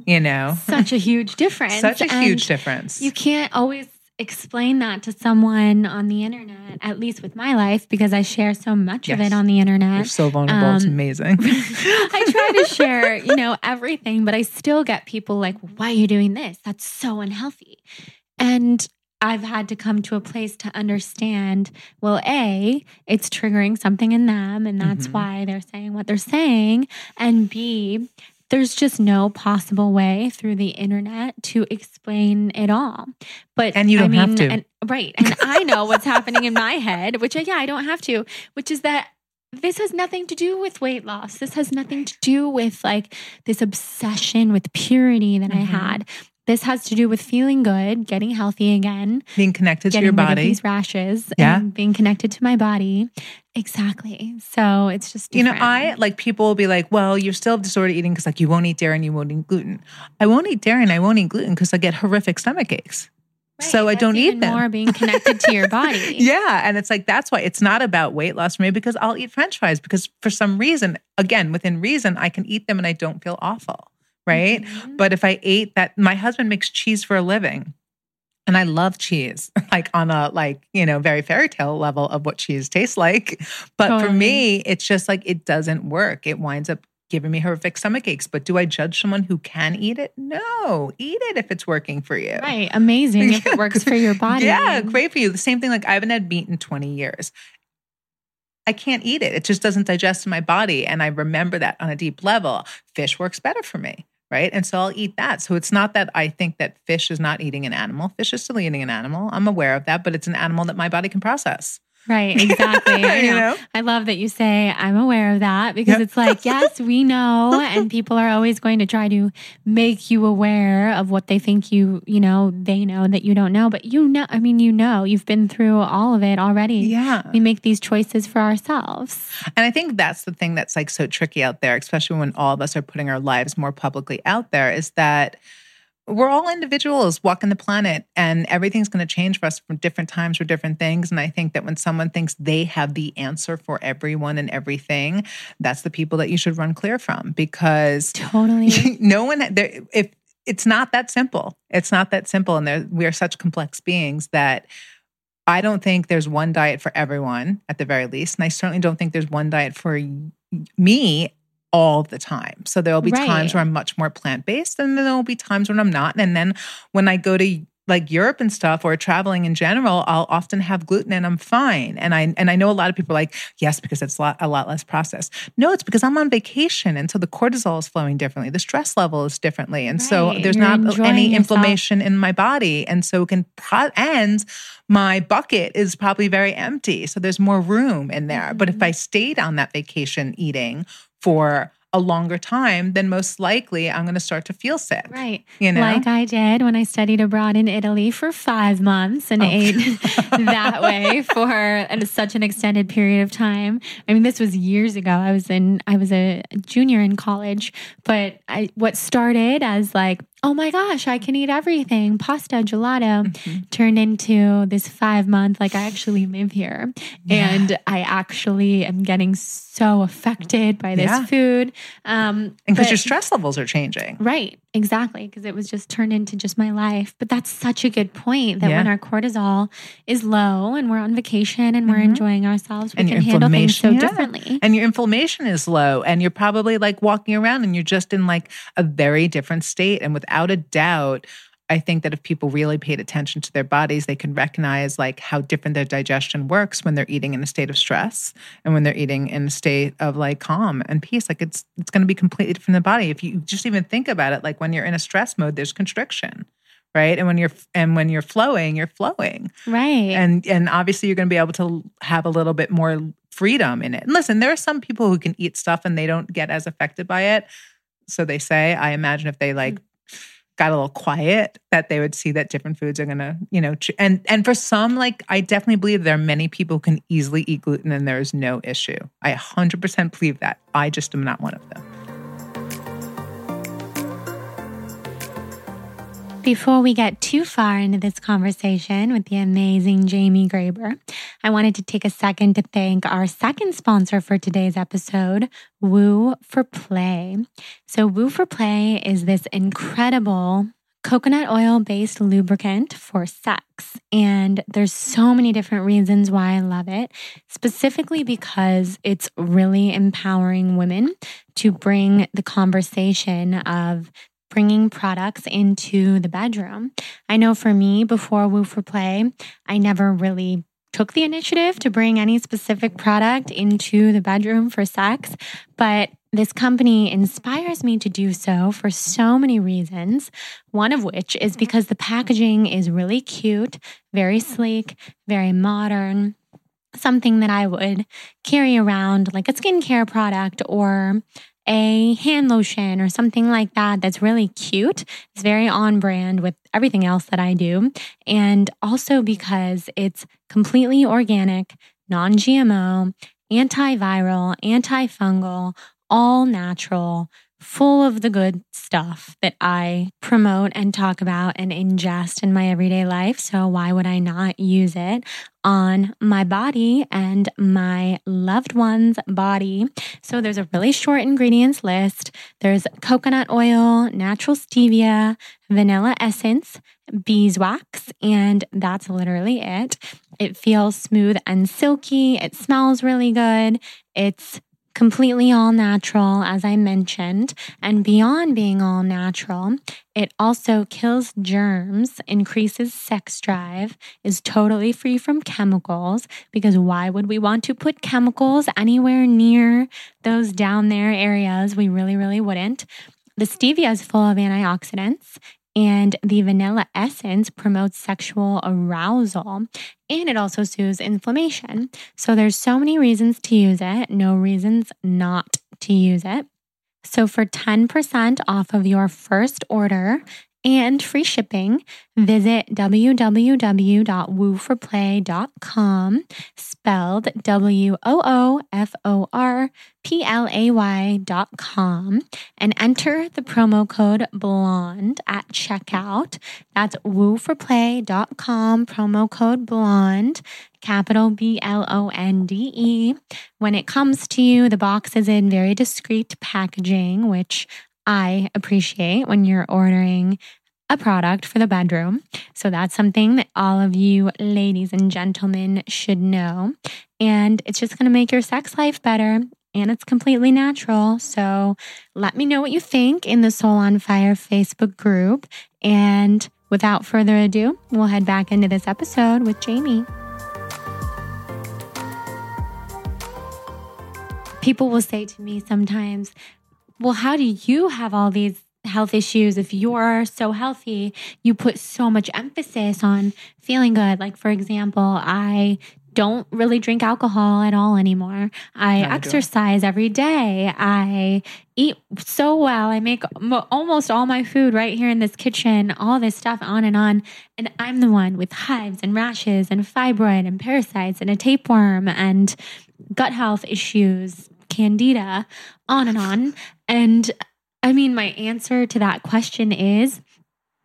you know? such a huge difference. Such a And huge difference. You can't always explain that to someone on the internet, at least with my life, because I share so much of it on the internet. You're so vulnerable. it's Um, amazing. I try to share, you know, everything, but I still get people like, why are you doing this? That's so unhealthy. And I've had to come to a place to understand well, A, it's triggering something in them, and that's Mhm. why they're saying what they're saying. And B, there's just no possible way through the internet to explain it all. But And you I don't have mean, to. and- right. And I know what's happening in my head, which, I, yeah, I don't have to, which is that this has nothing to do with weight loss. This has nothing to do with like this obsession with purity that I Mhm. had. This has to do with feeling good, getting healthy again, Being connected to getting your rid of body. these rashes, Yeah. and being connected to my body. Exactly. So it's just You know. I like people will be like, well, you're still disorder eating because like you won't eat dairy and you won't eat gluten. I won't eat dairy and I won't eat gluten because I get horrific stomach aches. so I don't eat them. More being connected to your body. Yeah. And it's like, that's why it's not about weight loss for me because I'll eat french fries because for some reason, again, within reason, I can eat them and I don't feel awful. Right. Mhm. But if I ate that, my husband makes cheese for a living. And I love cheese, like on a like, you know, very fairy tale level of what cheese tastes like. But for me, it's just like it doesn't work. It winds up giving me horrific stomach aches. But do I judge someone who can eat it? No. Eat it if it's working for you. Right. Amazing if it works for your body. Yeah, great for you. The same thing, like I haven't had meat in 20 years. I can't eat it. It just doesn't digest in my body. And I remember that on a deep level. Fish works better for me. Right. And so I'll eat that. So it's not that I think that fish is not eating an animal. Fish is still eating an animal. I'm aware of that, but it's an animal that my body can process. Right, exactly. I, You know. know? I love that you say I'm aware of that because Yep. it's like, yes, we know, and people are always going to try to make you aware of what they think you, you know, they know that you don't know. But you know, I mean, you know, you've been through all of it already. Yeah. We make these choices for ourselves. And I think that's the thing that's like so tricky out there, especially when all of us are putting our lives more publicly out there, is that we're all individuals walking the planet and everything's going to change for us from different times for different things. And I think that when someone thinks they have the answer for everyone and everything, that's the people that you should run clear from because Totally. no one, there, if it's not that simple, it's not that simple. And there, we are such complex beings that I don't think there's one diet for everyone at the very least. And I certainly don't think there's one diet for me all the time. So there'll be Right. times where I'm much more plant based, and then there'll be times when I'm not. And then when I go to like Europe and stuff or traveling in general, I'll often have gluten and I'm fine. And I and I know a lot of people are like, yes, because it's a lot, a lot less processed. No, it's because I'm on vacation. And so the cortisol is flowing differently. The stress level is differently. And so there's You're not any yourself. inflammation in my body. And so it can pro- and my bucket is probably very empty. So there's more room in there. But Mm-hmm. if I stayed on that vacation eating for a longer time, then most likely I'm going to start to feel sick. Right. You know? Like I did when I studied abroad in Italy for five months and Oh. ate that way for such an extended period of time. I mean, this was years ago. I was in, I was a junior in college, but I, what started as like, oh my gosh, I can eat everything, pasta, gelato, Mm-hmm. turned into this five month, like I actually live here. And I actually am getting so affected by this Yeah. food. Um, And because your stress levels are changing. Right, exactly. Because it was just turned into just my life. But that's such a good point that when our cortisol is low and we're on vacation and we're enjoying ourselves, we Mm-hmm. And can handle things so yeah. differently. And your inflammation is low, and you're probably like walking around and you're just in like a very different state. And without a doubt, I think that if people really paid attention to their bodies, they can recognize like how different their digestion works when they're eating in a state of stress and when they're eating in a state of like calm and peace. Like it's it's going to be completely different in the body. If you just even think about it, like when you're in a stress mode, there's constriction, right? And when you're and when you're flowing, you're flowing right. and and obviously you're going to be able to have a little bit more freedom in it. And listen, there are some people who can eat stuff and they don't get as affected by it. So they say. I imagine if they like got a little quiet, that they would see that different foods are going to, you know, ch- and and for some, like I definitely believe there are many people who can easily eat gluten and there is no issue. I 100% believe that. I just am not one of them. Before we get too far into this conversation with the amazing Jamie Graber, I wanted to take a second to thank our second sponsor for today's episode, Woo for Play. So, Woo for Play is this incredible coconut oil based lubricant for sex. And there's so many different reasons why I love it, specifically because it's really empowering women to bring the conversation of bringing products into the bedroom. I know for me, before Woo for Play, I never really took the initiative to bring any specific product into the bedroom for sex, but this company inspires me to do so for so many reasons. One of which is mm-hmm. because the packaging is really cute, very sleek, very modern. Something that I would carry around like a skincare product or a hand lotion or something like that that's really cute. It's very on brand with everything else that I do. And also because it's completely organic, non GMO, antiviral, antifungal, all natural, full of the good stuff that I promote and talk about and ingest in my everyday life. So, why would I not use it on my body and my loved one's body? So, there's a really short ingredients list there's coconut oil, natural stevia, vanilla essence, beeswax, and that's literally it. It feels smooth and silky. It smells really good. It's completely all natural, as I mentioned. And beyond being all natural, it also kills germs, increases sex drive, is totally free from chemicals. Because why would we want to put chemicals anywhere near those down there areas? We really, really wouldn't. The stevia is full of antioxidants and the vanilla essence promotes sexual arousal and it also soothes inflammation. So there's so many reasons to use it, no reasons not to use it. So for 10% off of your first order, and free shipping, visit www.wooforplay.com, spelled W O O F O R P L A Y.com, and enter the promo code BLONDE at checkout. That's wooforplay.com, promo code BLONDE, capital B L O N D E. When it comes to you, the box is in very discreet packaging, which I appreciate when you're ordering a product for the bedroom. So that's something that all of you ladies and gentlemen should know. And it's just going to make your sex life better. And it's completely natural. So let me know what you think in the Soul on Fire Facebook group. And without further ado, we'll head back into this episode with Jamie. People will say to me sometimes, well, how do you have all these health issues if you're so healthy? You put so much emphasis on feeling good. Like, for example, I don't really drink alcohol at all anymore. I Neither do I. exercise every day. I eat so well. I make mo- almost all my food right here in this kitchen, all this stuff on and on. And I'm the one with hives and rashes and fibroid and parasites and a tapeworm and gut health issues, candida, on and on. And I mean, my answer to that question is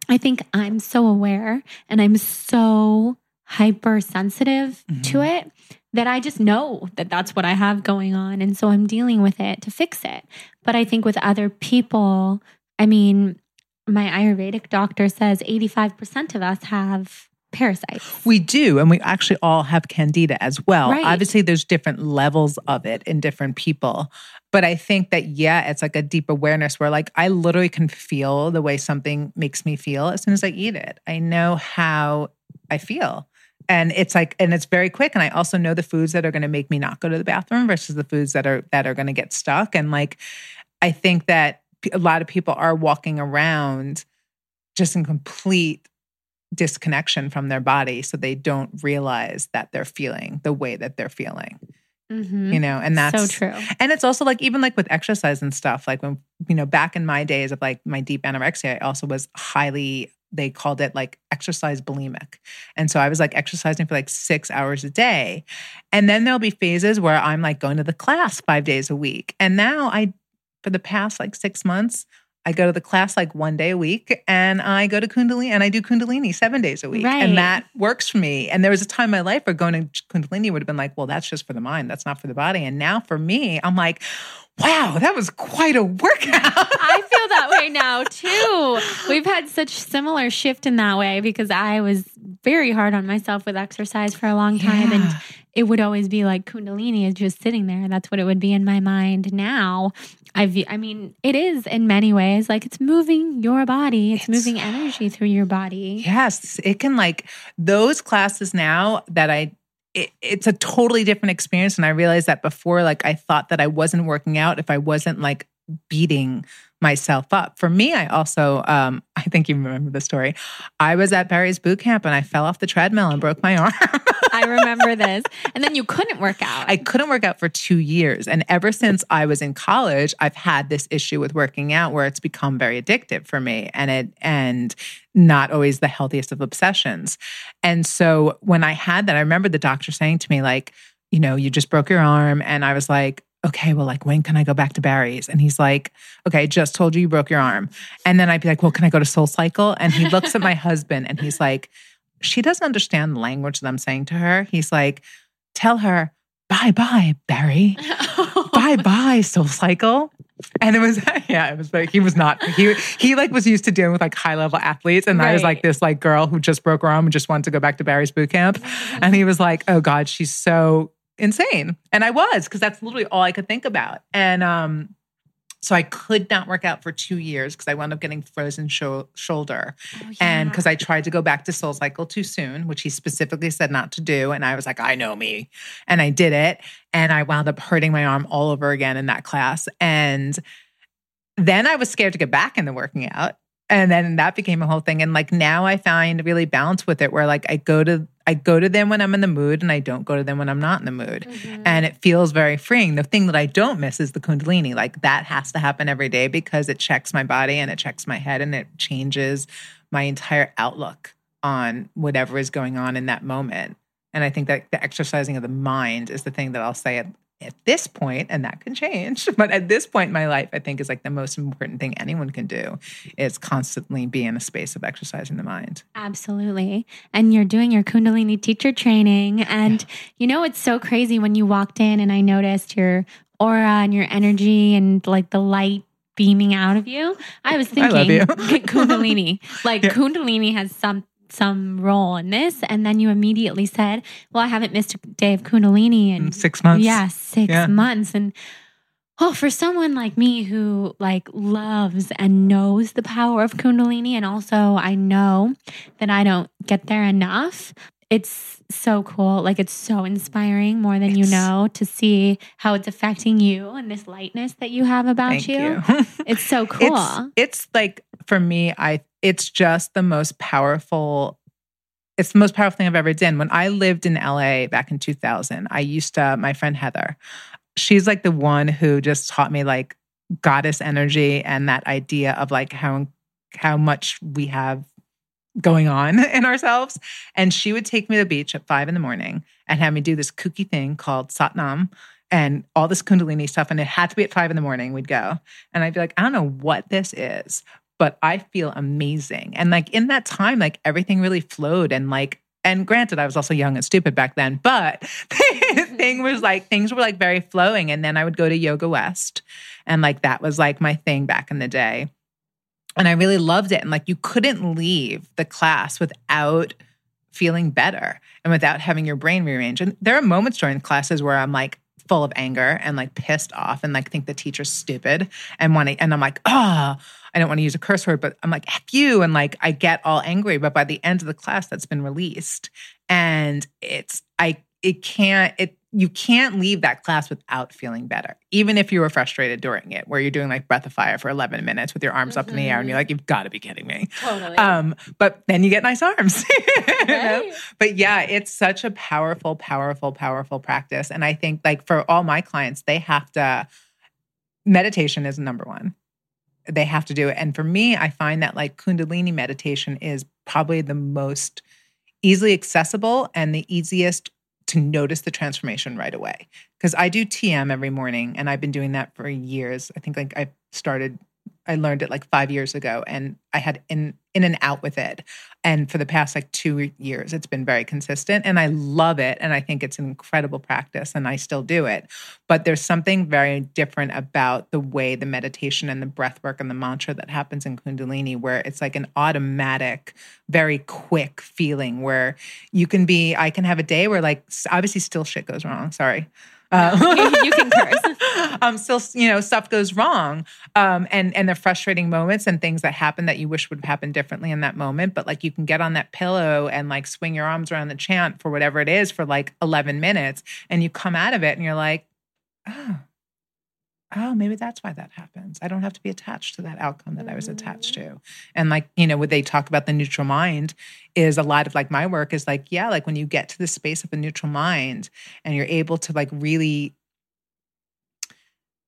I think I'm so aware and I'm so hypersensitive mm-hmm. to it that I just know that that's what I have going on. And so I'm dealing with it to fix it. But I think with other people, I mean, my Ayurvedic doctor says 85% of us have parasites. We do, and we actually all have candida as well. Right. Obviously, there's different levels of it in different people. But I think that, yeah, it's like a deep awareness where, like, I literally can feel the way something makes me feel as soon as I eat it. I know how I feel. And it's like, and it's very quick. And I also know the foods that are going to make me not go to the bathroom versus the foods that are that are going to get stuck. And like, I think that a lot of people are walking around just in complete disconnection from their body so they don't realize that they're feeling the way that they're feeling Mhm. you know and that's so true. and it's also like even like with exercise and stuff like when you know back in my days of like my deep anorexia i also was highly they called it like exercise bulimic and so i was like exercising for like six hours a day and then there'll be phases where i'm like going to the class five days a week and now i for the past like six months I go to the class like one day a week and I go to Kundalini and I do Kundalini seven days a week. Right. And that works for me. And there was a time in my life where going to Kundalini would have been like, well, that's just for the mind. That's not for the body. And now for me, I'm like, wow, that was quite a workout. I feel that way now too. We've had such similar shift in that way because I was very hard on myself with exercise for a long time and Yeah. It would always be like kundalini is just sitting there. That's what it would be in my mind. Now, I view, I mean, it is in many ways like it's moving your body. It's, It's- moving energy through your body. Yes, it can like those classes now that I it, it's a totally different experience and I realized that before like I thought that I wasn't working out if I wasn't like beating myself up. For me, I also, um, I think you remember the story. I was at Barry's boot camp and I fell off the treadmill and broke my arm. I remember this. And then you couldn't work out. I couldn't work out for two years. And ever since I was in college, I've had this issue with working out where it's become very addictive for me and it, and not always the healthiest of obsessions. And so when I had that, I remember the doctor saying to me, like, you know, you just broke your arm. And I was like, okay, well, like, when can I go back to Barry's? And he's like, okay, just told you you broke your arm. And then I'd be like, well, can I go to Soul Cycle? And he looks at my husband and he's like, she doesn't understand the language that I'm saying to her. He's like, tell her, bye bye, Barry. bye bye, Soul Cycle. And it was, yeah, it was like, he was not, he, he like was used to dealing with like high level athletes. And I was like this like girl who just broke her arm and just wanted to go back to Barry's boot camp. And he was like, oh God, she's so insane. And I was, because that's literally all I could think about. And um, so I could not work out for two years because I wound up getting frozen sho- shoulder. And because I tried to go back to Soul Cycle too soon, which he specifically said not to do. And I was like, I know me. And I did it. And I wound up hurting my arm all over again in that class. And then I was scared to get back into working out. And then that became a whole thing. And like now I find really balance with it where like I go to I go to them when I'm in the mood and I don't go to them when I'm not in the mood. Mm-hmm. And it feels very freeing. The thing that I don't miss is the kundalini. Like that has to happen every day because it checks my body and it checks my head and it changes my entire outlook on whatever is going on in that moment. And I think that the exercising of the mind is the thing that I'll say at, this point, and that can change. But at this point in my life, I think is like the most important thing anyone can do is constantly be in a space of exercising the mind. Absolutely. And you're doing your Kundalini teacher training. And you know, it's so crazy when you walked in and I noticed your aura and your energy and like the light beaming out of you. I was I thinking you. Kundalini. Like Yeah. Kundalini has some some role in this. And then you immediately said, Well, I haven't missed a day of Kundalini in In six months. yeah, six Yeah. months. And oh, for someone like me who like loves and knows the power of Kundalini, and also I know that I don't get there enough. It's so cool. Like it's so inspiring more than you know to see how it's affecting you and this lightness that you have about you. you. It's so cool. It's, it's like for me, I it's just the most powerful. It's the most powerful thing I've ever done. When I lived in LA back in 2000, I used to my friend Heather. She's like the one who just taught me like goddess energy and that idea of like how how much we have going on in ourselves. And she would take me to the beach at five in the morning and have me do this kooky thing called Satnam and all this Kundalini stuff. And it had to be at five in the morning. We'd go. And I'd be like, I don't know what this is, but I feel amazing. And like in that time, like everything really flowed and like, and granted, I was also young and stupid back then, but the thing was mm-hmm. like things were like very flowing. And then I would go to Yoga West, and like that was like my thing back in the day. And I really loved it. And like you couldn't leave the class without feeling better and without having your brain rearrange. And there are moments during classes where I'm like full of anger and like pissed off and like think the teacher's stupid and want to, and I'm like, oh, I don't want to use a curse word, but I'm like, F you. And like I get all angry. But by the end of the class, that's been released. And it's, I, it can't, it, you can't leave that class without feeling better, even if you were frustrated during it, where you're doing like breath of fire for 11 minutes with your arms up in the air and you're like, you've got to be kidding me. totally. Um, but then you get nice arms. you know? Right. But yeah, it's such a powerful, powerful, powerful practice. And I think like for all my clients, they have to meditation is number one. They have to do it. And for me, I find that like Kundalini meditation is probably the most easily accessible and the easiest to notice the transformation right away. Because I do TM every morning and I've been doing that for years. I think like I started, I learned it like five years ago and I had in in and out with it. And for the past like two years, it's been very consistent and I love it. And I think it's an incredible practice and I still do it. But there's something very different about the way the meditation and the breath work and the mantra that happens in Kundalini, where it's like an automatic, very quick feeling where you can be, I can have a day where like obviously still shit goes wrong. Sorry. Uh, you can curse. um, still, you know, stuff goes wrong, um, and and the frustrating moments and things that happen that you wish would have happened differently in that moment. But like, you can get on that pillow and like swing your arms around the chant for whatever it is for like eleven minutes, and you come out of it and you're like, oh, oh, maybe that's why that happens. I don't have to be attached to that outcome that I was attached mm-hmm. to. And like, you know, what they talk about the neutral mind is a lot of like my work is like, yeah, like when you get to the space of a neutral mind and you're able to like really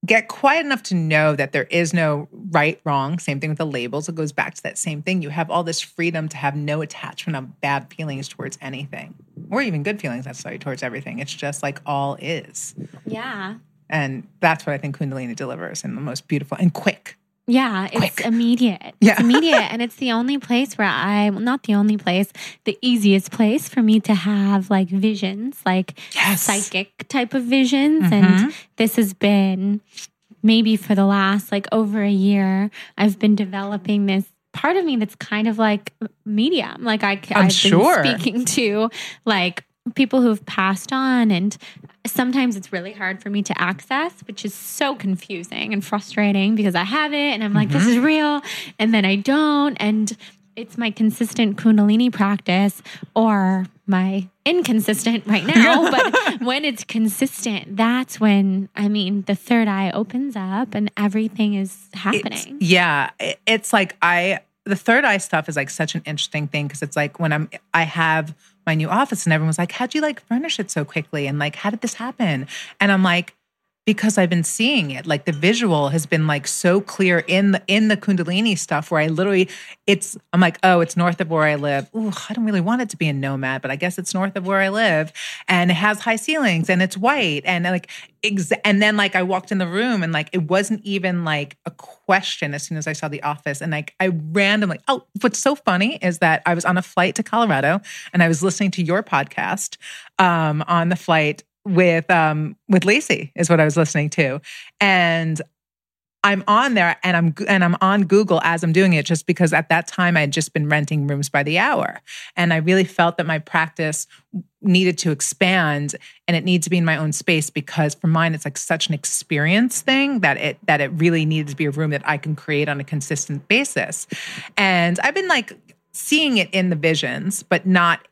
get quiet enough to know that there is no right, wrong. Same thing with the labels. It goes back to that same thing. You have all this freedom to have no attachment of bad feelings towards anything, or even good feelings necessarily towards everything. It's just like all is. Yeah. And that's what I think Kundalini delivers in the most beautiful and quick. Yeah, it's Quick. immediate. Yeah. It's immediate. and it's the only place where I, well, not the only place, the easiest place for me to have like visions, like Yes. psychic type of visions. Mm-hmm. And this has been maybe for the last like over a year, I've been developing this part of me that's kind of like medium. Like I, I'm I've sure. been speaking to like people who've passed on and sometimes it's really hard for me to access which is so confusing and frustrating because i have it and i'm like this is mm-hmm. real and then i don't and it's my consistent kundalini practice or my inconsistent right now but when it's consistent that's when i mean the third eye opens up and everything is It's- happening. yeah, it's like I the third eye stuff is like such an interesting thing because it's like when I'm I have my new office and everyone's like, "How'd you like furnish it so quickly?" and like, "How did this happen?" And I'm like. Because I've been seeing it, like the visual has been like so clear in the in the Kundalini stuff, where I literally, it's I'm like, oh, it's north of where I live. Ooh, I don't really want it to be a nomad, but I guess it's north of where I live, and it has high ceilings and it's white, and like, ex- and then like I walked in the room and like it wasn't even like a question as soon as I saw the office. And like I randomly, oh, what's so funny is that I was on a flight to Colorado and I was listening to your podcast um, on the flight with um with Lacy is what I was listening to. And I'm on there and I'm and I'm on Google as I'm doing it just because at that time I had just been renting rooms by the hour and I really felt that my practice needed to expand and it needed to be in my own space because for mine it's like such an experience thing that it that it really needed to be a room that I can create on a consistent basis. And I've been like seeing it in the visions but not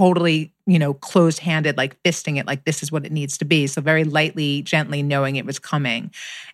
totally, you know, closed handed, like fisting it, like this is what it needs to be. So very lightly, gently knowing it was coming.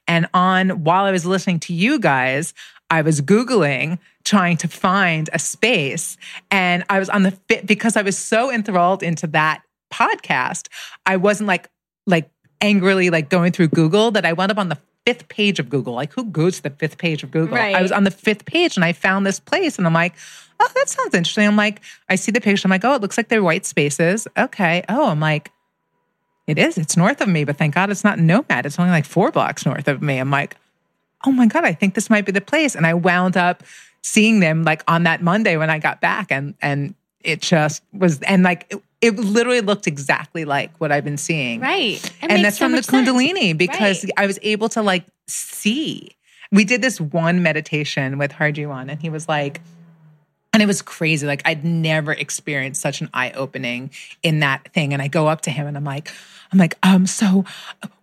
And on while I was listening to you guys, I was Googling trying to find a space. And I was on the fit because I was so enthralled into that podcast. I wasn't like, like angrily like going through Google that I wound up on the fifth page of Google. Like who goes to the fifth page of Google? I was on the fifth page and I found this place and I'm like, oh, that sounds interesting. I'm like, I see the picture. I'm like, oh, it looks like they're white spaces. Okay. Oh, I'm like, it is. It's north of me, but thank God it's not Nomad. It's only like four blocks north of me. I'm like, oh my God, I think this might be the place. And I wound up seeing them like on that Monday when I got back. And and it just was and like it, it literally looked exactly like what I've been seeing. right It and that's so from the much sense. Kundalini because Right. I was able to like see. We did this one meditation with Harijiwan, and he was like, and it was crazy. Like I'd never experienced such an eye opening in that thing. And I go up to him and I'm like, I'm like, um, so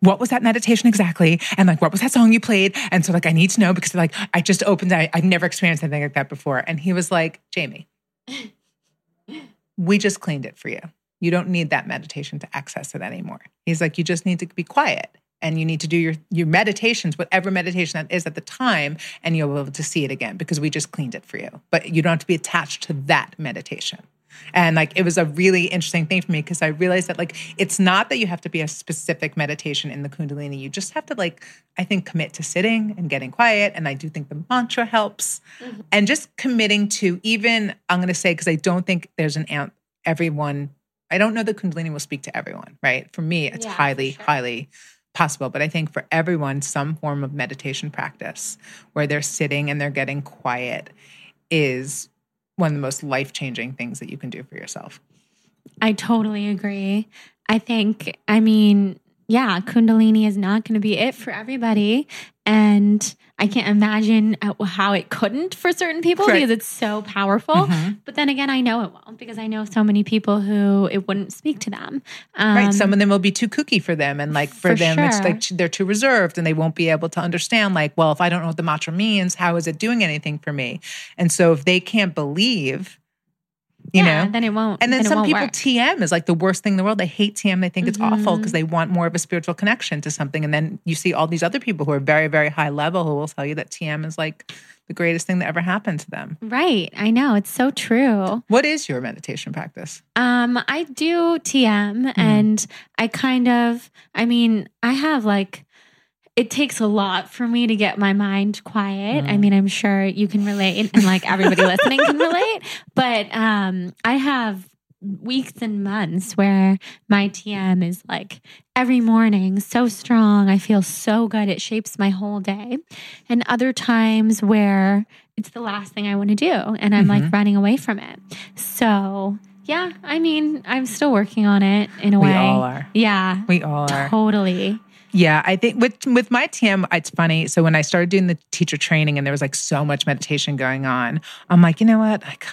what was that meditation exactly? And like, what was that song you played? And so like, I need to know because like, I just opened, I've never experienced anything like that before. And he was like, Jamie, we just cleaned it for you. You don't need that meditation to access it anymore. He's like, you just need to be quiet and you need to do your your meditations, whatever meditation that is at the time, and you'll be able to see it again because we just cleaned it for you. But you don't have to be attached to that meditation. And like it was a really interesting thing for me because I realized that like it's not that you have to be a specific meditation in the Kundalini. You just have to like, I think, commit to sitting and getting quiet. And I do think the mantra helps. Mm-hmm. And just committing to even, I'm gonna say, because I don't think there's an amp everyone, I don't know that Kundalini will speak to everyone, right? For me, it's Yeah, highly, sure. highly possible. But I think for everyone, some form of meditation practice where they're sitting and they're getting quiet is one of the most life changing things that you can do for yourself. I totally agree. I think, I mean, yeah, Kundalini is not going to be it for everybody. And I can't imagine uh, how it couldn't for certain people Right. because it's so powerful. Mhm. But then again, I know it won't because I know so many people who it wouldn't speak to them. Um, right. Some of them will be too kooky for them. And like for, For them, it's like they're too reserved and they won't be able to understand, like, well, if I don't know what the mantra means, how is it doing anything for me? And so if they can't believe You yeah, know? then it won't. And then, it some people work. TM is like the worst thing in the world. They hate TM. They think it's awful Mhm. because they want more of a spiritual connection to something. And then you see all these other people who are very, very high level who will tell you that TM is like the greatest thing that ever happened to them. right. I know it's so true. What is your meditation practice? Um, I do TM Mm-hmm. and I kind of, I mean, I have like, it takes a lot for me to get my mind quiet. Mm. I mean, I'm sure you can relate and like everybody listening can relate, but um, I have weeks and months where my TM is like every morning so strong. I feel so good. It shapes my whole day. And other times where it's the last thing I want to do and I'm like Mhm. running away from it. So, yeah, I mean, I'm still working on it in a We way. all are. Yeah, We all are. totally. Yeah, I think with with my TM, it's funny. So when I started doing the teacher training and there was like so much meditation going on, I'm like, you know what? Like,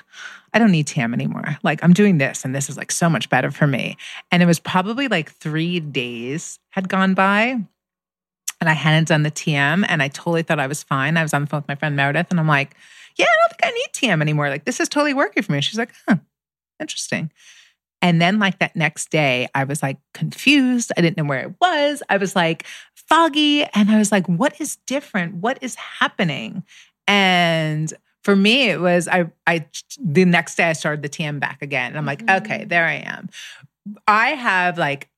I don't need TM anymore. Like, I'm doing this, and this is like so much better for me. And it was probably like three days had gone by, and I hadn't done the TM, and I totally thought I was fine. I was on the phone with my friend Meredith, and I'm like, yeah, I don't think I need TM anymore. Like, this is totally working for me. She's like, huh, interesting. And then, like that next day, I was like confused. I didn't know where it was. I was like foggy. And I was like, what is different? What is happening? And for me, it was I, I, the next day I started the TM back again. And I'm like, Mhm. okay, there I am. I have like,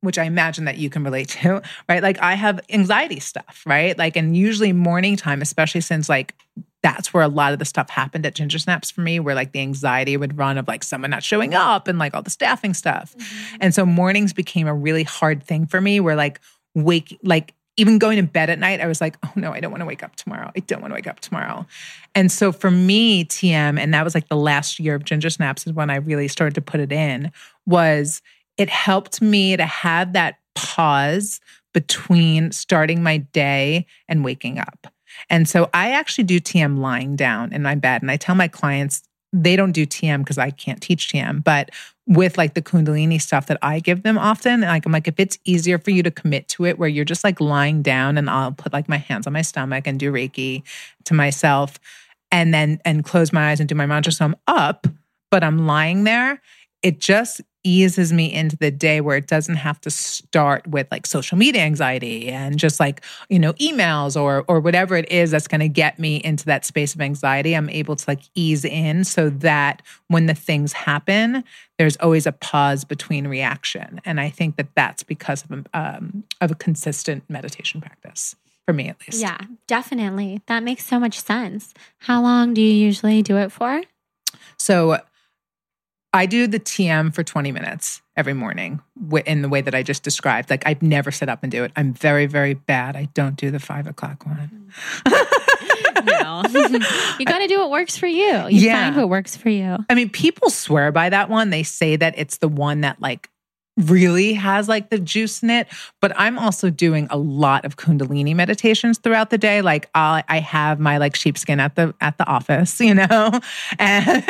which I imagine that you can relate to, right? Like I have anxiety stuff, right? Like, and usually morning time, especially since like that's where a lot of the stuff happened at Gingersnaps for me, where like the anxiety would run of like someone not showing up and like all the staffing stuff. Mm-hmm. And so mornings became a really hard thing for me where like wake, like even going to bed at night, I was like, oh no, I don't want to wake up tomorrow. I don't want to wake up tomorrow. And so for me, TM, and that was like the last year of Gingersnaps is when I really started to put it in, was it helped me to have that pause between starting my day and waking up. And so I actually do TM lying down in my bed. And I tell my clients, they don't do TM because I can't teach TM, but with like the Kundalini stuff that I give them often, like I'm like, if it's easier for you to commit to it where you're just like lying down and I'll put like my hands on my stomach and do Reiki to myself and then and close my eyes and do my mantra. So I'm up, but I'm lying there. It just eases me into the day where it doesn't have to start with like social media anxiety and just like you know emails or or whatever it is that's going to get me into that space of anxiety i'm able to like ease in so that when the things happen there's always a pause between reaction and i think that that's because of um, of a consistent meditation practice for me at least Yeah, definitely. That makes so much sense. How long do you usually do it for? So I do the TM for 20 minutes every morning in the way that I just described. Like I've never sit up and do it. I'm very, very bad. I don't do the five o'clock one. No. you got to do what works for you. You Yeah. find what works for you. I mean, people swear by that one. They say that it's the one that like really has like the juice in it. But I'm also doing a lot of Kundalini meditations throughout the day. Like I, I have my like sheepskin at the at the office, you know, and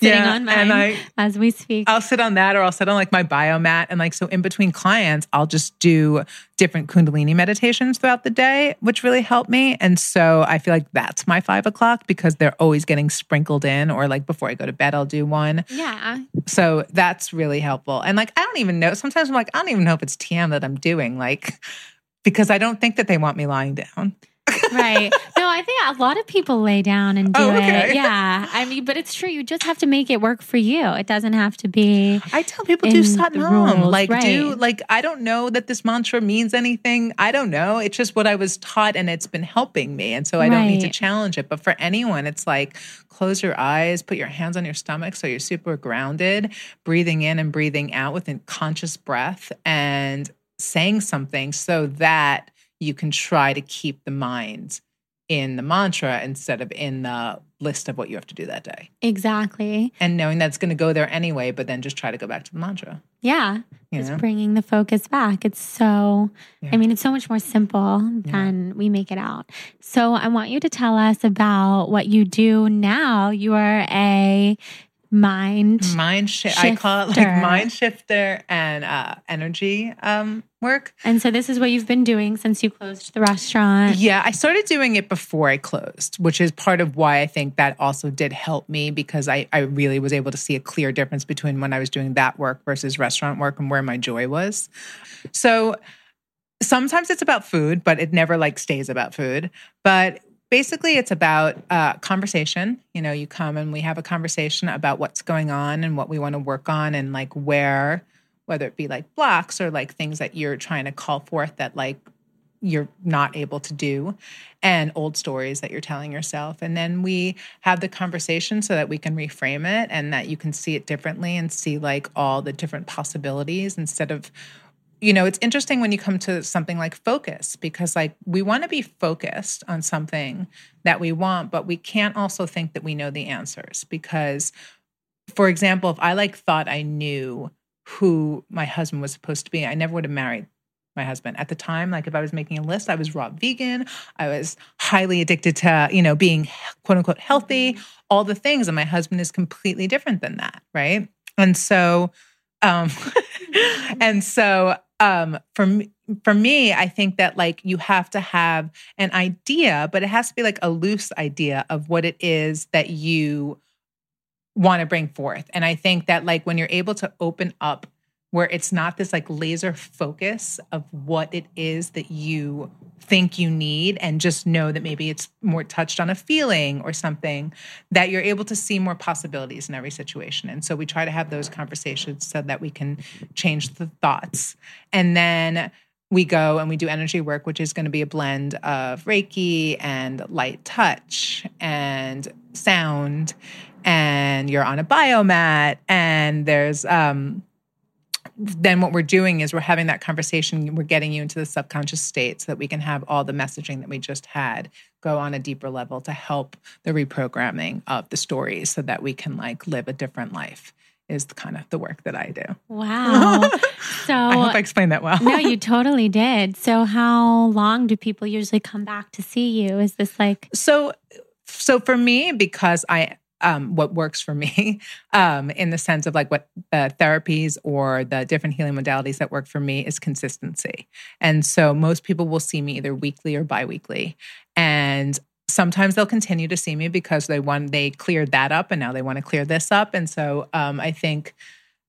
Sitting on mine and I as we speak. I'll sit on that or I'll sit on like my biomat. And like, so in between clients, I'll just do different Kundalini meditations throughout the day, which really helped me. And so I feel like that's my five o'clock because they're always getting sprinkled in, or like before I go to bed, I'll do one. yeah. So that's really helpful. And like, I don't even know. Sometimes I'm like, I don't even know if it's TM that I'm doing, like, because I don't think that they want me lying down. Right. No, I think a lot of people lay down and oh, do Oh, okay. it. Yeah. I mean, but it's true. You just have to make it work for you. It doesn't have to be. I tell people do in Sat the Nam. rules, Like do like I don't know that this mantra means anything. I don't know. It's just what I was taught and it's been helping me. And so I don't need to challenge it. But for anyone, it's like close your eyes, put your hands on your stomach so you're super grounded, breathing in and breathing out with a conscious breath and saying something so that you can try to keep the mind in the mantra instead of in the list of what you have to do that day Exactly. and knowing that it's going to go there anyway, but then just try to go back to the mantra. Yeah. You Just know? bringing the focus back. It's so, Yeah. I mean, it's so much more simple than we make it out. So I want you to tell us about what you do now. You are a mind. mind shift. I call it like mind shifter and uh, energy um, work. And so this is what you've been doing since you closed the restaurant. Yeah, I started doing it before I closed, which is part of why I think that also did help me because I, I really was able to see a clear difference between when I was doing that work versus restaurant work and where my joy was. So sometimes it's about food, but it never like stays about food. But basically it's about uh, conversation. You know you come and we have a conversation about what's going on and what we want to work on and like where whether it be like blocks or like things that you're trying to call forth that like you're not able to do and old stories that you're telling yourself. And then we have the conversation so that we can reframe it and that you can see it differently and see like all the different possibilities instead of you know, it's interesting when you come to something like focus because, like, we want to be focused on something that we want, but we can't also think that we know the answers. Because, for example, if I like thought I knew who my husband was supposed to be, I never would have married my husband at the time. Like, if I was making a list, I was raw vegan, I was highly addicted to, you know, being quote unquote healthy, all the things. And my husband is completely different than that. Right. And so, um, and so um for me for me i think that like you have to have an idea but it has to be like a loose idea of what it is that you want to bring forth. And i think that like when you're able to open up where it's not this like laser focus of what it is that you think you need and just know that maybe it's more touched on a feeling or something that you're able to see more possibilities in every situation. And so we try to have those conversations so that we can change the thoughts. And then we go and we do energy work which is going to be a blend of reiki and light touch and sound and you're on a biomat and there's um then what we're doing is we're having that conversation we're getting you into the subconscious state so that we can have all the messaging that we just had go on a deeper level to help the reprogramming of the stories so that we can like live a different life is the kind of the work that i do Wow. So i hope i explained that well no, you totally did. So how long do people usually come back to see you? Is this like so so for me because i um, what works for me um, in the sense of like what the therapies or the different healing modalities that work for me is consistency. And so most people will see me either weekly or biweekly. And sometimes they'll continue to see me because they want they cleared that up and now they want to clear this up. And so um, i think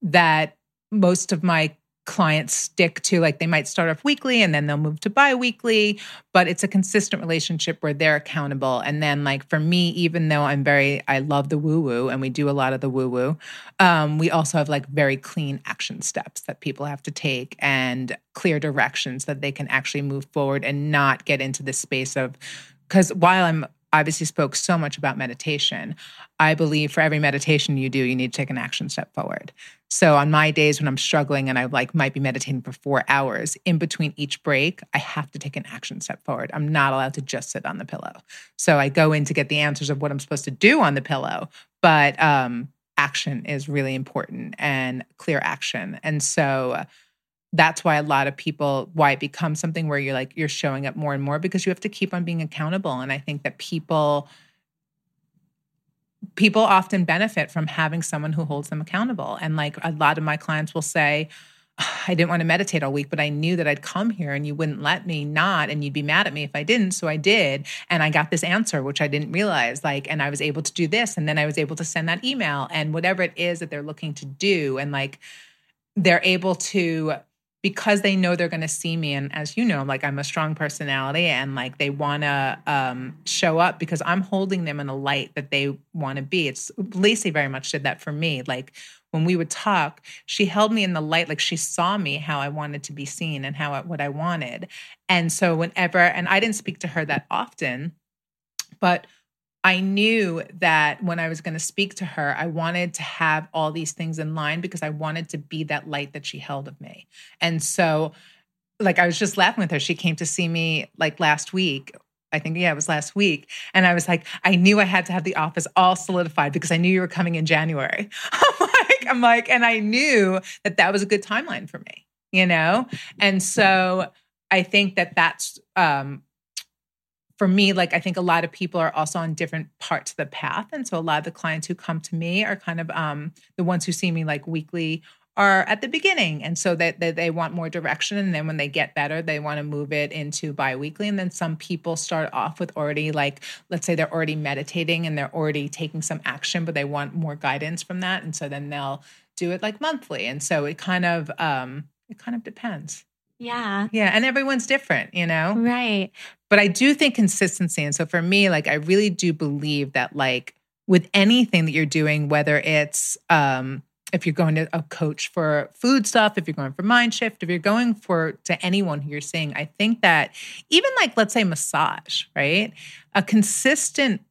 that most of my clients stick to like they might start off weekly and then they'll move to bi-weekly but it's a consistent relationship where they're accountable. And then like for me even though i'm very i love the woo woo and we do a lot of the woo woo um, we also have like very clean action steps that people have to take and clear directions that they can actually move forward and not get into this space of because while i'm obviously spoke so much about meditation i believe for every meditation you do you need to take an action step forward so on my days when I'm struggling and I like might be meditating for four hours, in between each break, I have to take an action step forward. I'm not allowed to just sit on the pillow. So I go in to get the answers of what I'm supposed to do on the pillow, but um, action is really important and clear action. And so that's why a lot of people why it becomes something where you're like you're showing up more and more because you have to keep on being accountable. And I think that people people often benefit from having someone who holds them accountable. And like a lot of my clients will say, I didn't want to meditate all week, but I knew that I'd come here and you wouldn't let me not, and you'd be mad at me if I didn't. So I did. And I got this answer, which I didn't realize. Like, and I was able to do this. And then I was able to send that email and whatever it is that they're looking to do. And like, they're able to because they know they're going to see me and as you know like i'm a strong personality and like they want to um, show up because i'm holding them in a light that they want to be. It's lacy very much did that for me. Like when we would talk she held me in the light like she saw me how i wanted to be seen and how what i wanted. And so whenever and i didn't speak to her that often but I knew that when I was going to speak to her, I wanted to have all these things in line because I wanted to be that light that she held of me. And so, like, I was just laughing with her. She came to see me like last week. I think, yeah, it was last week. And I was like, I knew I had to have the office all solidified because I knew you were coming in January. I'm like, I'm like, and I knew that that was a good timeline for me, you know? And so I think that that's, um, for me, like I think a lot of people are also on different parts of the path. And so a lot of the clients who come to me are kind of um, the ones who see me like weekly are at the beginning. And so that they, they, want more direction. And then when they get better, they want to move it into biweekly. And then some people start off with already like, let's say they're already meditating and they're already taking some action, but they want more guidance from that. And so then they'll do it like monthly. And so it kind of um it kind of depends. Yeah. Yeah. And everyone's different, you know? Right. But I do think consistency. And so for me, like, I really do believe that, like, with anything that you're doing, whether it's, um, if you're going to a coach for food stuff, if you're going for mind shift, if you're going for to anyone who you're seeing, I think that even like let's say massage, right? A consistent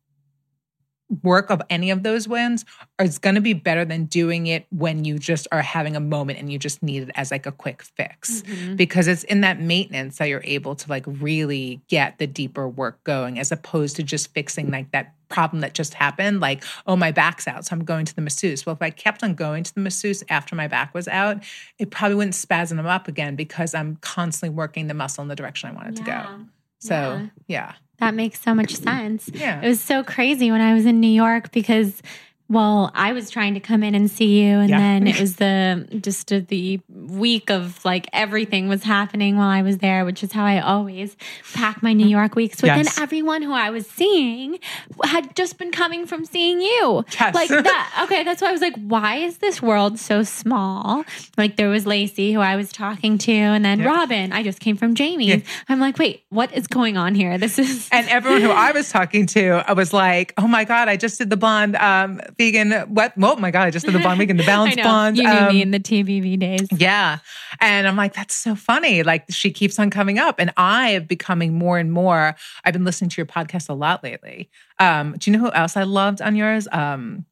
work of any of those wins is going to be better than doing it when you just are having a moment and you just need it as like a quick fix mm-hmm. because it's in that maintenance that you're able to like really get the deeper work going as opposed to just fixing like that problem that just happened like oh my back's out so i'm going to the masseuse well if i kept on going to the masseuse after my back was out it probably wouldn't spasm them up again because i'm constantly working the muscle in the direction i wanted yeah. to go so yeah. yeah. That makes so much sense. Yeah. It was so crazy when I was in New York because well, I was trying to come in and see you, and yeah. then it was the just the week of like everything was happening while I was there, which is how I always pack my New York weeks. But yes. then everyone who I was seeing had just been coming from seeing you, yes. like that. Okay, that's why I was like, why is this world so small? Like there was Lacy who I was talking to, and then Robyn. I just came from Jamie. Yeah. I'm like, wait, what is going on here? This is and everyone who I was talking to, I was like, oh my god, I just did the blonde. Um, vegan. What? Oh my god! I just did the blonde vegan, the Balanced Blonde. You knew um, me in the TBV days. Yeah, and I'm like, that's so funny. Like she keeps on coming up, and I am becoming more and more. I've been listening to your podcast a lot lately. Um, do you know who else I loved on yours? Um,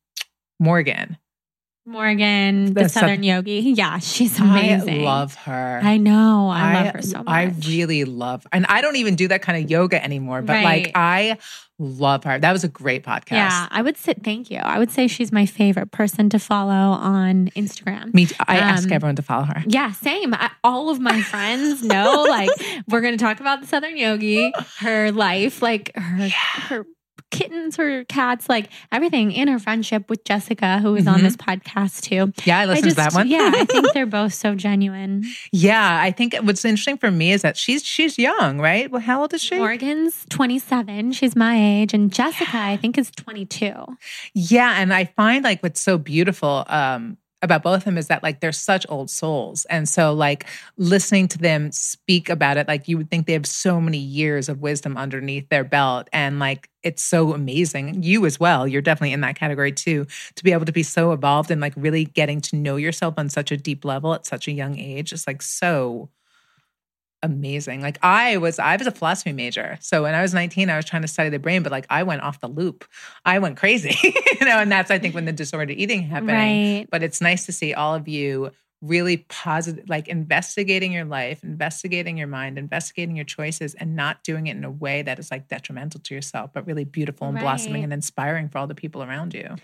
Morgan. Morgan, the, the Southern Yogi. Yeah, she's amazing. I love her. I know. I, I, love her so much. I really love, and I don't even do that kind of yoga anymore. But right. like, I love her. That was a great podcast. Yeah, I would say thank you. I would say she's my favorite person to follow on Instagram. Me, too. I um, ask everyone to follow her. Yeah, same. I, all of my friends know. Like, we're going to talk about the Southern Yogi, her life, like her yeah. her kittens or cats, like everything in her friendship with Jessica, who is mm-hmm. on this podcast too. Yeah, I listened I just, to that one. yeah, I think they're both so genuine. Yeah, I think what's interesting for me is that she's she's young, right? Well, how old is she? Morgan's 27. She's my age. And Jessica, yeah. I think, is 22. Yeah. And I find like what's so beautiful, um, about both of them is that like they're such old souls. And so like listening to them speak about it, like you would think they have so many years of wisdom underneath their belt. And like it's so amazing. You as well, you're definitely in that category too, to be able to be so evolved and like really getting to know yourself on such a deep level at such a young age. It's like so amazing. Like I was I was a philosophy major. So when I was 19, I was trying to study the brain, but like I went off the loop. I went crazy. you know, and that's I think when the disordered eating happened. Right. But it's nice to see all of you really positive like investigating your life, investigating your mind, investigating your choices and not doing it in a way that is like detrimental to yourself, but really beautiful and right. blossoming and inspiring for all the people around you.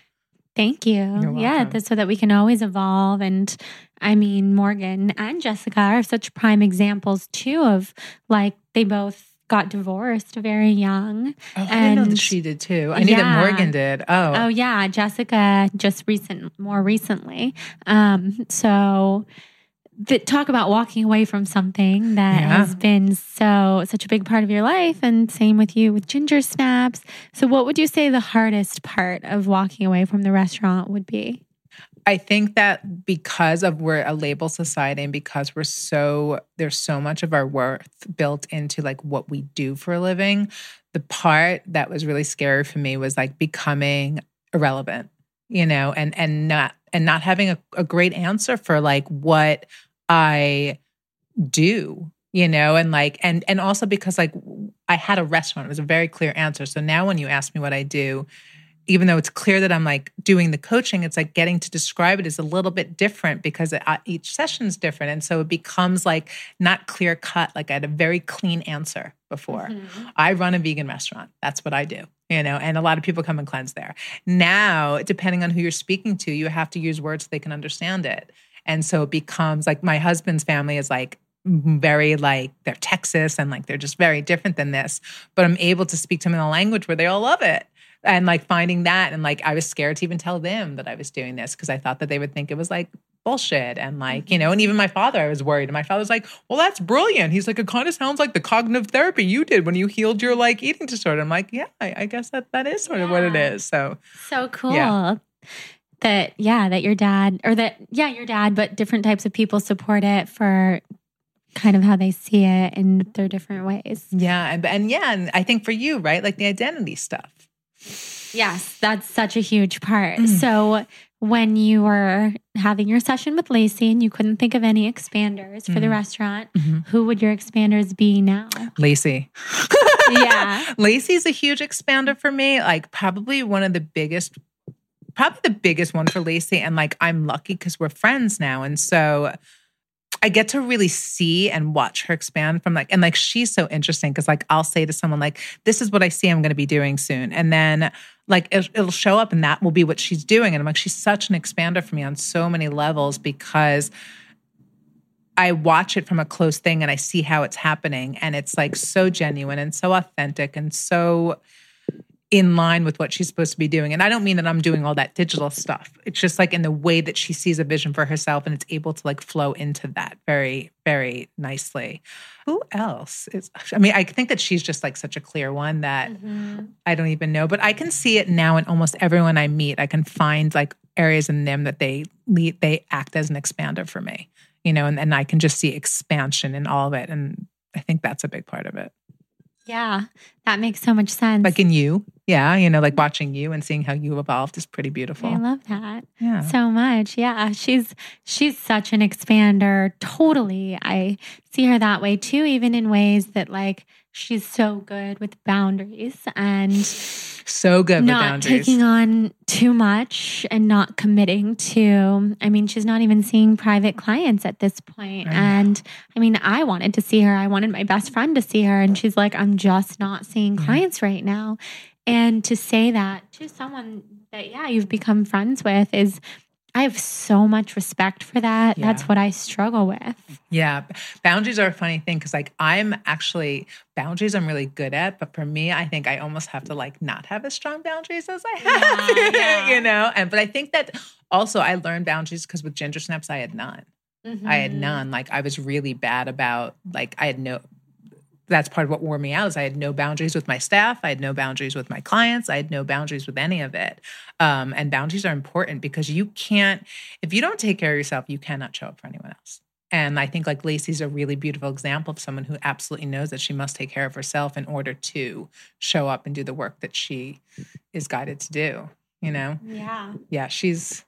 Thank you. Yeah, that's so that we can always evolve. And I mean, Morgan and Jessica are such prime examples too of like they both got divorced very young. Oh, I and, didn't know that she did too. I knew yeah. that Morgan did. Oh, oh yeah, Jessica just recent, more recently. Um, so that talk about walking away from something that yeah. has been so such a big part of your life and same with you with gingersnaps so what would you say the hardest part of walking away from the restaurant would be I think that because of we're a label society and because we're so there's so much of our worth built into like what we do for a living, the part that was really scary for me was like becoming irrelevant, you know, and and not and not having a, a great answer for like what I do, you know, and like, and, and also because like I had a restaurant, it was a very clear answer. So now when you ask me what I do, even though it's clear that I'm like doing the coaching, it's like getting to describe it is a little bit different because it, uh, each session is different. And so it becomes like not clear cut. Like I had a very clean answer before. Mm-hmm. I run a vegan restaurant. That's what I do, you know, and a lot of people come and cleanse there. Now, depending on who you're speaking to, you have to use words so they can understand it. And so it becomes like my husband's family is like very like they're Texas and like they're just very different than this. But I'm able to speak to them in a language where they all love it. And like finding that and like I was scared to even tell them that I was doing this because I thought that they would think it was like bullshit and like you know and even my father i was worried and my father was like well that's brilliant he's like it kind of sounds like the cognitive therapy you did when you healed your like eating disorder i'm like yeah i, I guess that that is sort of what it is. So So cool. Yeah. That yeah, that your dad or that yeah, your dad, but different types of people support it for kind of how they see it in their different ways. yeah and, and yeah and i think for you right like the identity stuff Yes, that's such a huge part. Mm. So when you were having your session with Lacy and you couldn't think of any expanders for the Mhm. restaurant, Mhm. who would your expanders be now? lacy yeah. Lacy's a huge expander for me. Like probably one of the biggest, probably the biggest one for Lacy. And like I'm lucky because we're friends now. And so I get to really see and watch her expand from like, and like she's so interesting because like I'll say to someone like, "This is what I see I'm going to be doing soon," and then like it, it'll show up and that will be what she's doing. And I'm like, she's such an expander for me on so many levels because I watch it from a close thing and I see how it's happening. And it's like so genuine and so authentic and so in line with what she's supposed to be doing. And I don't mean that I'm doing all that digital stuff. It's just like in the way that she sees a vision for herself and it's able to like flow into that very, very nicely. Who else is, I mean, I think that she's just like such a clear one that mm-hmm. I don't even know, but I can see it now in almost everyone I meet. I can find like areas in them that they lead, they act as an expander for me, you know, and, and I can just see expansion in all of it. And I think that's a big part of it. Yeah. That makes so much sense. Like in you. Yeah. You know, like watching you and seeing how you evolved is pretty beautiful. I love that. yeah. so much. Yeah, uh, she's she's such an expander. Totally. I see her that way too even in ways that like she's so good with boundaries and So good with not boundaries. taking on too much and not committing to I mean she's not even seeing private clients at this point. I. And I mean I wanted to see her. I wanted my best friend to see her and she's like I'm just not seeing Yeah. clients right now. And to say that to someone that yeah, you've become friends with is I have so much respect for that. Yeah. That's what I struggle with. Yeah. Boundaries are a funny thing because, like, I'm actually, boundaries I'm really good at. But for me, I think I almost have to, like, not have as strong boundaries as I have, Yeah, yeah. you know? And, but I think that also I learned boundaries because with gingersnaps, I had none. I had Mhm. none. Like, I was really bad about, like, I had no, that's part of what wore me out is I had no boundaries with my staff. I had no boundaries with my clients. I had no boundaries with any of it. Um, and boundaries are important because you can't, if you don't take care of yourself, you cannot show up for anyone else. And I think like Lacy's a really beautiful example of someone who absolutely knows that she must take care of herself in order to show up and do the work that she is guided to do. You know? Yeah. Yeah, she's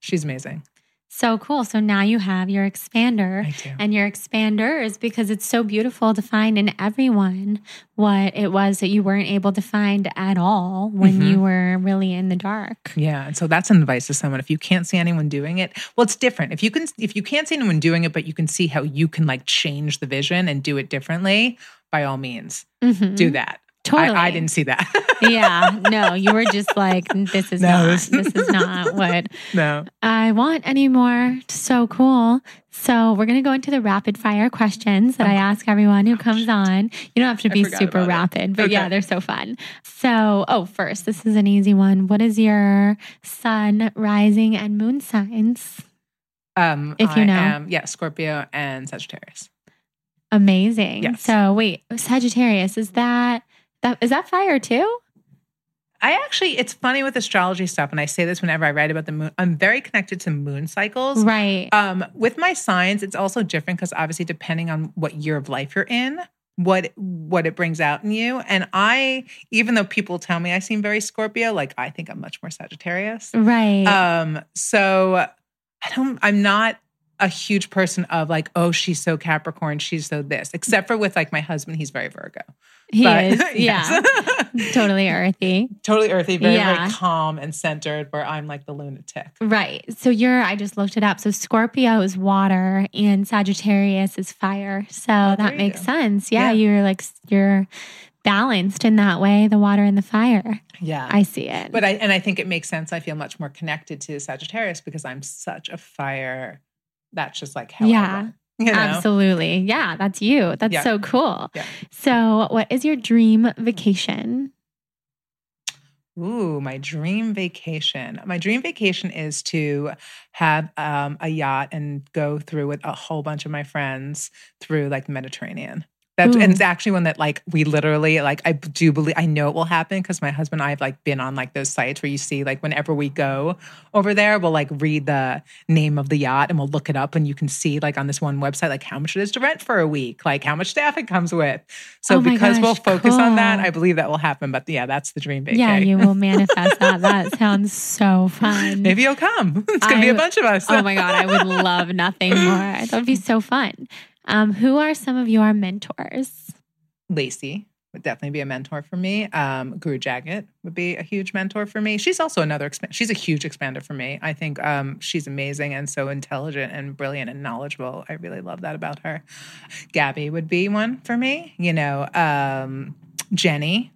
she's amazing. So cool. So now you have your expander. And your expanders because it's so beautiful to find in everyone what it was that you weren't able to find at all when Mhm. you were really in the dark. Yeah, and so that's an advice to someone. If you can't see anyone doing it, well, it's different. If you can, if you can't see anyone doing it, but you can see how you can like change the vision and do it differently, by all means, Mhm. do that. Totally. I, I didn't see that. yeah. No, you were just like, this is No, not, this- this is not what no. I want anymore. So cool. So we're going to go into the rapid fire questions that I ask everyone who comes on. You don't have to be super about it. rapid, but yeah, they're so fun. So, oh, first, this is an easy one. What is your sun, rising, and moon signs? Um, If you I know. am, yeah, Scorpio and Sagittarius. Amazing. Yes. So, wait, Sagittarius, is that that is that fire too? I actually, it's funny with astrology stuff, and I say this whenever I write about the moon. I'm very connected to moon cycles. Right. Um, with my signs, it's also different because obviously, depending on what year of life you're in, what what it brings out in you. And I, even though people tell me I seem very Scorpio, like I think I'm much more Sagittarius. right. Um, so I don't. I'm not a huge person of like, oh, she's so Capricorn, she's so this. Except for with like my husband, he's very Virgo. he But- is. Yeah. totally earthy. totally earthy, very Yeah. very calm and centered. Where I'm like the lunatic. Right. So you're, I just looked it up. So Scorpio is water and Sagittarius is fire. So Oh, that makes go. sense. Yeah, Yeah. You're like, you're balanced in that way, the water and the fire. Yeah. I see it. But I and I think it makes sense. I feel much more connected to Sagittarius because I'm such a fire. That's just like how yeah. You know? Absolutely. Yeah, that's you. That's Yeah. so cool. Yeah. So, what is your dream vacation? Ooh, my dream vacation. My dream vacation is to have um, a yacht and go through with a whole bunch of my friends through like the Mediterranean. That's and it's hmm. actually one that like we literally like I do believe I know it will happen because my husband and I have like been on like those sites where you see like whenever we go over there, we'll like read the name of the yacht and we'll look it up and you can see like on this one website like how much it is to rent for a week, like how much staff it comes with. So Oh because we'll gosh, focus on that. I believe that will happen. But yeah, that's the dream vacation. Yeah, you will manifest that. That sounds so fun. Maybe you'll come. It's gonna be a bunch of us. Oh my God, I would love nothing more. That would be so fun. Um, who are some of your mentors? Lacy would definitely be a mentor for me. Um, Guru Jagat would be a huge mentor for me. She's also another. Exp- she's a huge expander for me. I think um, she's amazing and so intelligent and brilliant and knowledgeable. I really love that about her. Gabby would be one for me. You know, um, Jenny.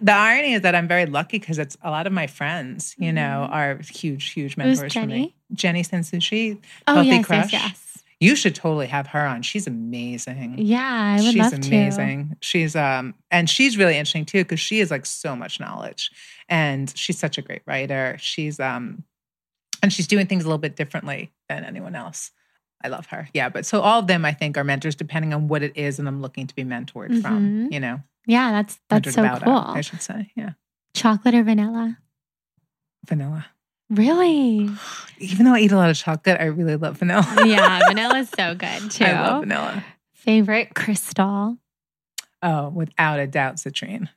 The irony is that I'm very lucky because it's a lot of my friends, you know, are huge, huge mentors for me. Jenny Sansouci, Oh Healthy yes, Crush. yes, yes. You should totally have her on. She's amazing. Yeah, I would she's love amazing. She's um and she's really interesting too because she has like so much knowledge and she's such a great writer. She's um and she's doing things a little bit differently than anyone else. I love her. Yeah, but so all of them I think are mentors depending on what it is and I'm looking to be mentored from, Mhm. you know. Yeah, that's that's mentored so about it, cool. I should say. Yeah. Chocolate or vanilla? Vanilla. Really? Even though I eat a lot of chocolate, I really love vanilla. yeah, vanilla is so good too. I love vanilla. Favorite crystal? Oh, without a doubt, citrine.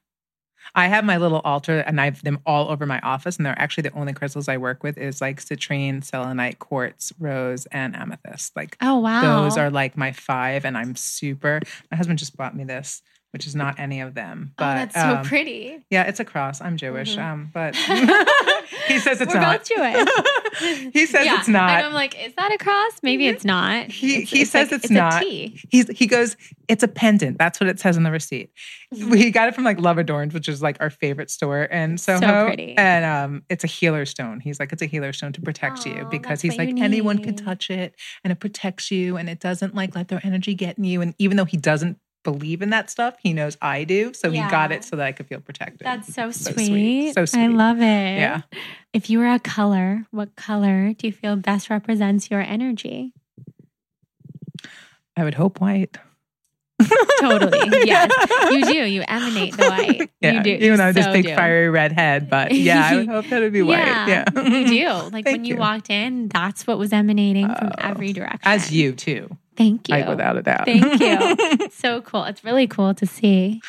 I have my little altar and I have them all over my office. And they're actually the only crystals I work with is like citrine, selenite, quartz, rose, and amethyst. Like Oh wow, those are like my five. And I'm super, my husband just bought me this, which is not any of them. oh, But that's so um, pretty. Yeah, it's a cross. I'm Jewish. Mhm. Um, but he says it's We're not. both Jewish. he says Yeah, it's not. And I'm like, is that a cross? Maybe it's not. He- It's- he says like- it's not. A T. He's, he goes, it's a pendant. That's what it says on the receipt. Mm-hmm. We got it from like Love Adorned, which is like our favorite store in So pretty. And um, it's a healer stone. He's like, it's a healer stone to protect you because he's like, anyone can need. touch it and it protects you and it doesn't like let their energy get in you. And even though he doesn't believe in that stuff, he knows I do. So he got it so that I could feel protected. That's so So sweet. sweet. So I love it. Yeah. If you were a color, what color do you feel best represents your energy? I would hope white. Totally. Yes. You do. You emanate the white. Yeah, You do. even though this so big do. fiery redhead, but yeah, I would hope that would be white. Yeah, you do. Like when you, you. walked in, that's what was emanating from Oh, every direction. As you too, Thank you. like without a doubt. Thank you. so cool. It's really cool to see.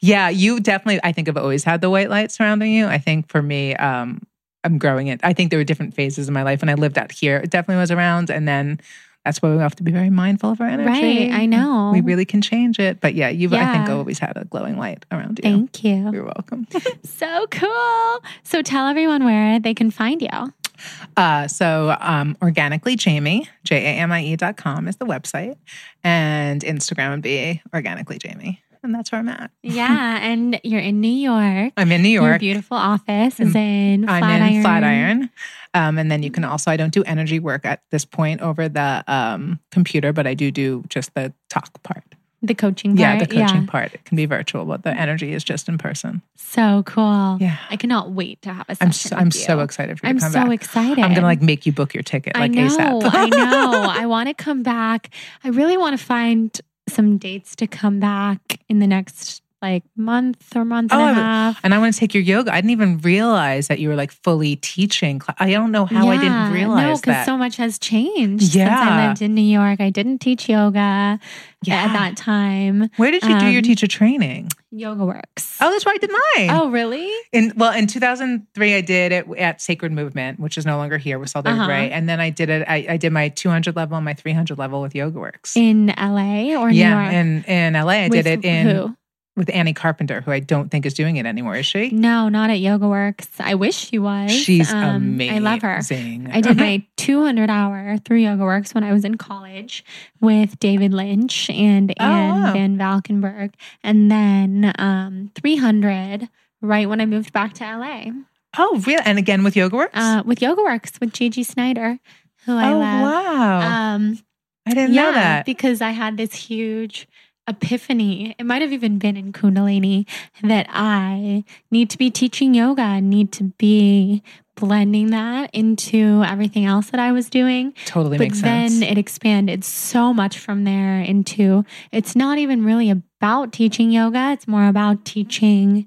Yeah, you definitely, I think, have always had the white light surrounding you. I think for me, um, I'm growing it. I think there were different phases in my life. When I lived out here, it definitely was around. And then that's why we have to be very mindful of our energy. Right. I know. We really can change it. But yeah, you've, I think, Yeah. always had a glowing light around you. Thank you. You're welcome. So cool. So tell everyone where they can find you. Uh, so um, organically Jamie, J-A-M-I-E E dot com is the website. And Instagram would be organically Jamie. And that's where I'm at. Yeah. and you're in New York. I'm in New Your York. beautiful office is in I'm Flatiron. in Flatiron. Um, and then you can also, I don't do energy work at this point over the um, computer, but I do do just the talk part. The coaching Yeah, the coaching yeah. part. It can be virtual, but the energy is just in person. So cool. Yeah. I cannot wait to have a I'm session so, I'm so excited for you I'm to come so back. excited. I'm gonna like make you book your ticket like I know, ASAP. I know. I want to come back. I really want to find some dates to come back in the next like month or month and Oh, a would- half. and I want to take your yoga. I didn't even realize that you were like fully teaching. I don't know how I didn't realize No, because so much has changed since Yeah. I lived in New York. I didn't teach yoga Yeah. at that time. Where did you do your Um, teacher training? Yoga Works. Oh, that's where I did mine. Oh, really? In well, in 2003, I did it at Sacred Movement, which is no longer here with Southern Uh-huh. Gray, and then I did it. I, I did my 200 level and my 300 level with Yoga Works. In LA or New yeah, York? in in LA, I With did it in who? With Annie Carpenter, who I don't think is doing it anymore. Is she? No, not at Yoga Works. I wish she was. She's Um, amazing. I love her. I did my 200 hour through Yoga Works when I was in college with David Lynch and Oh, Anne wow. Van Valkenburg. And then um, 300 right when I moved back to LA oh, really? And again with Yoga Works. uh, with Yoga Works with Gigi Snyder, who I oh love. wow! Um, I didn't know that. because I had this huge epiphany. It might have even been in Kundalini that I need to be teaching yoga, I need to be blending that into everything else that I was doing. Totally but makes sense. then it expanded so much from there into it's not even really about teaching yoga, it's more about teaching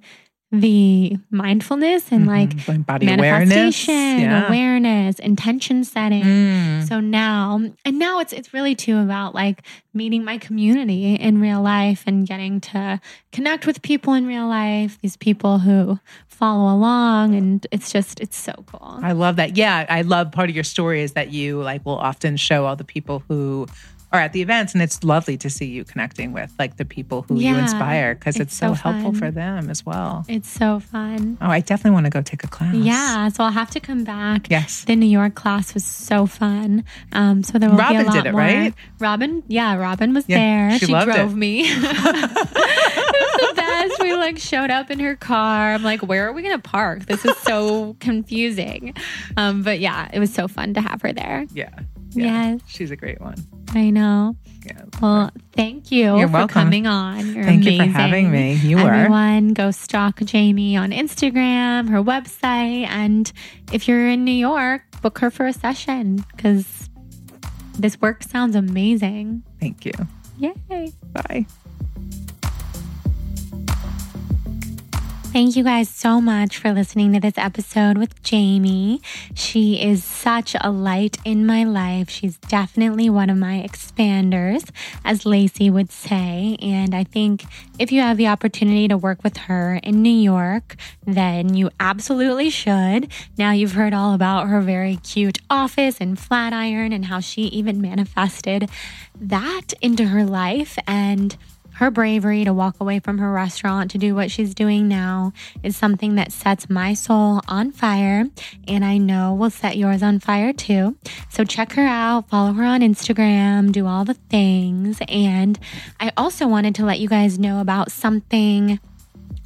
the mindfulness and like Mhm. Like body awareness. manifestation, Yeah. awareness, intention setting. Mm. So now, and now it's it's really too about like meeting my community in real life and getting to connect with people in real life. These people who follow along, and it's just it's so cool. I love that. Yeah, I love part of your story is that you like will often show all the people who are at the events and it's lovely to see you connecting with like the people who you inspire because it's it's, so, so helpful for them as well. It's so fun. Oh, I definitely want to go take a class. Yeah, so I'll have to come back. Yes. The New York class was so fun. Um, so there will be a lot did it, more. right? Robyn, yeah, Robyn was Yeah, there. she She, loved drove it. me. it was the best. We like showed up in her car. I'm like, where are we gonna park? This is so confusing. Um, but yeah, it was so fun to have her there. Yeah. Yeah. Yes. She's a great one. I know. Yeah. Well, thank you You're for welcome. coming on. You're Thank you for having me. You are. Everyone, go stalk Jamie on Instagram, her website, and if you're in New York, book her for a session because this work sounds amazing. Thank you. Yay! Bye. Thank you guys so much for listening to this episode with Jamie. She is such a light in my life. She's definitely one of my expanders, as Lacy would say. And I think if you have the opportunity to work with her in New York, then you absolutely should. Now you've heard all about her very cute office in Flatiron and how she even manifested that into her life. And her bravery to walk away from her restaurant to do what she's doing now is something that sets my soul on fire and I know will set yours on fire too. So check her out, follow her on Instagram, do all the things. And I also wanted to let you guys know about something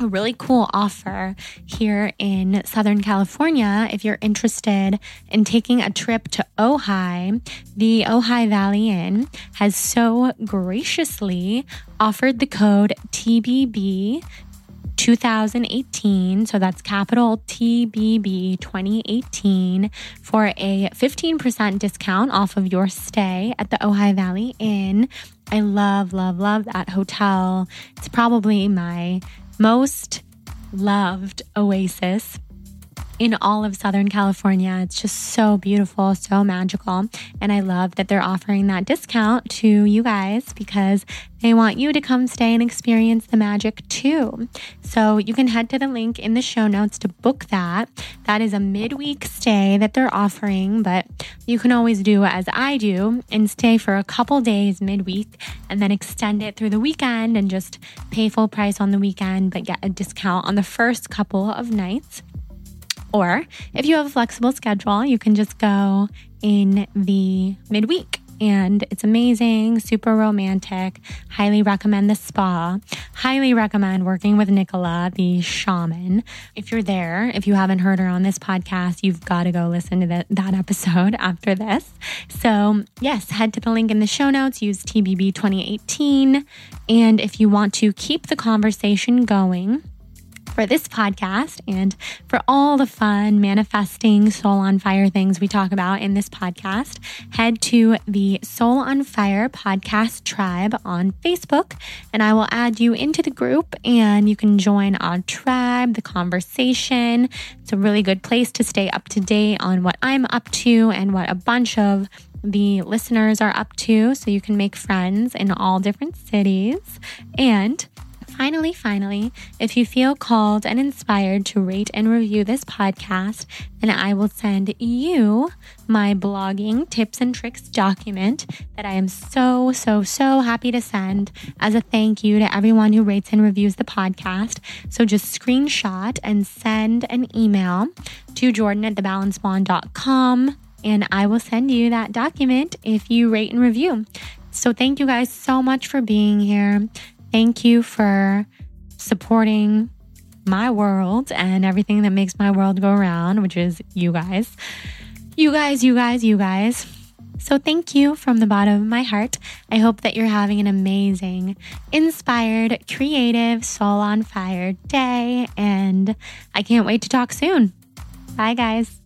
a really cool offer here in Southern California. If you're interested in taking a trip to Ojai, the Ojai Valley Inn has so graciously offered the code TBB 2018. So that's capital TBB 2018 for a 15% discount off of your stay at the Ojai Valley Inn. I love, love, love that hotel. It's probably my most loved oasis in all of Southern California. It's just so beautiful, so magical. And I love that they're offering that discount to you guys because they want you to come stay and experience the magic too. So you can head to the link in the show notes to book that. That is a midweek stay that they're offering, but you can always do as I do and stay for a couple days midweek and then extend it through the weekend and just pay full price on the weekend, but get a discount on the first couple of nights. Or if you have a flexible schedule, you can just go in the midweek. And it's amazing, super romantic. Highly recommend the spa. Highly recommend working with Nicola, the shaman. If you're there, if you haven't heard her on this podcast, you've got to go listen to that, that episode after this. So, yes, head to the link in the show notes, use TBB 2018. And if you want to keep the conversation going, for this podcast and for all the fun manifesting soul on fire things we talk about in this podcast, head to the Soul on Fire podcast tribe on Facebook and I will add you into the group and you can join our tribe, the conversation. It's a really good place to stay up to date on what I'm up to and what a bunch of the listeners are up to so you can make friends in all different cities and Finally, finally, if you feel called and inspired to rate and review this podcast, then I will send you my blogging tips and tricks document that I am so, so, so happy to send as a thank you to everyone who rates and reviews the podcast. So just screenshot and send an email to jordan at thebalancedblonde.com and I will send you that document if you rate and review. So thank you guys so much for being here. Thank you for supporting my world and everything that makes my world go around, which is you guys. You guys, you guys, you guys. So thank you from the bottom of my heart. I hope that you're having an amazing, inspired, creative, soul on fire day. And I can't wait to talk soon. Bye, guys.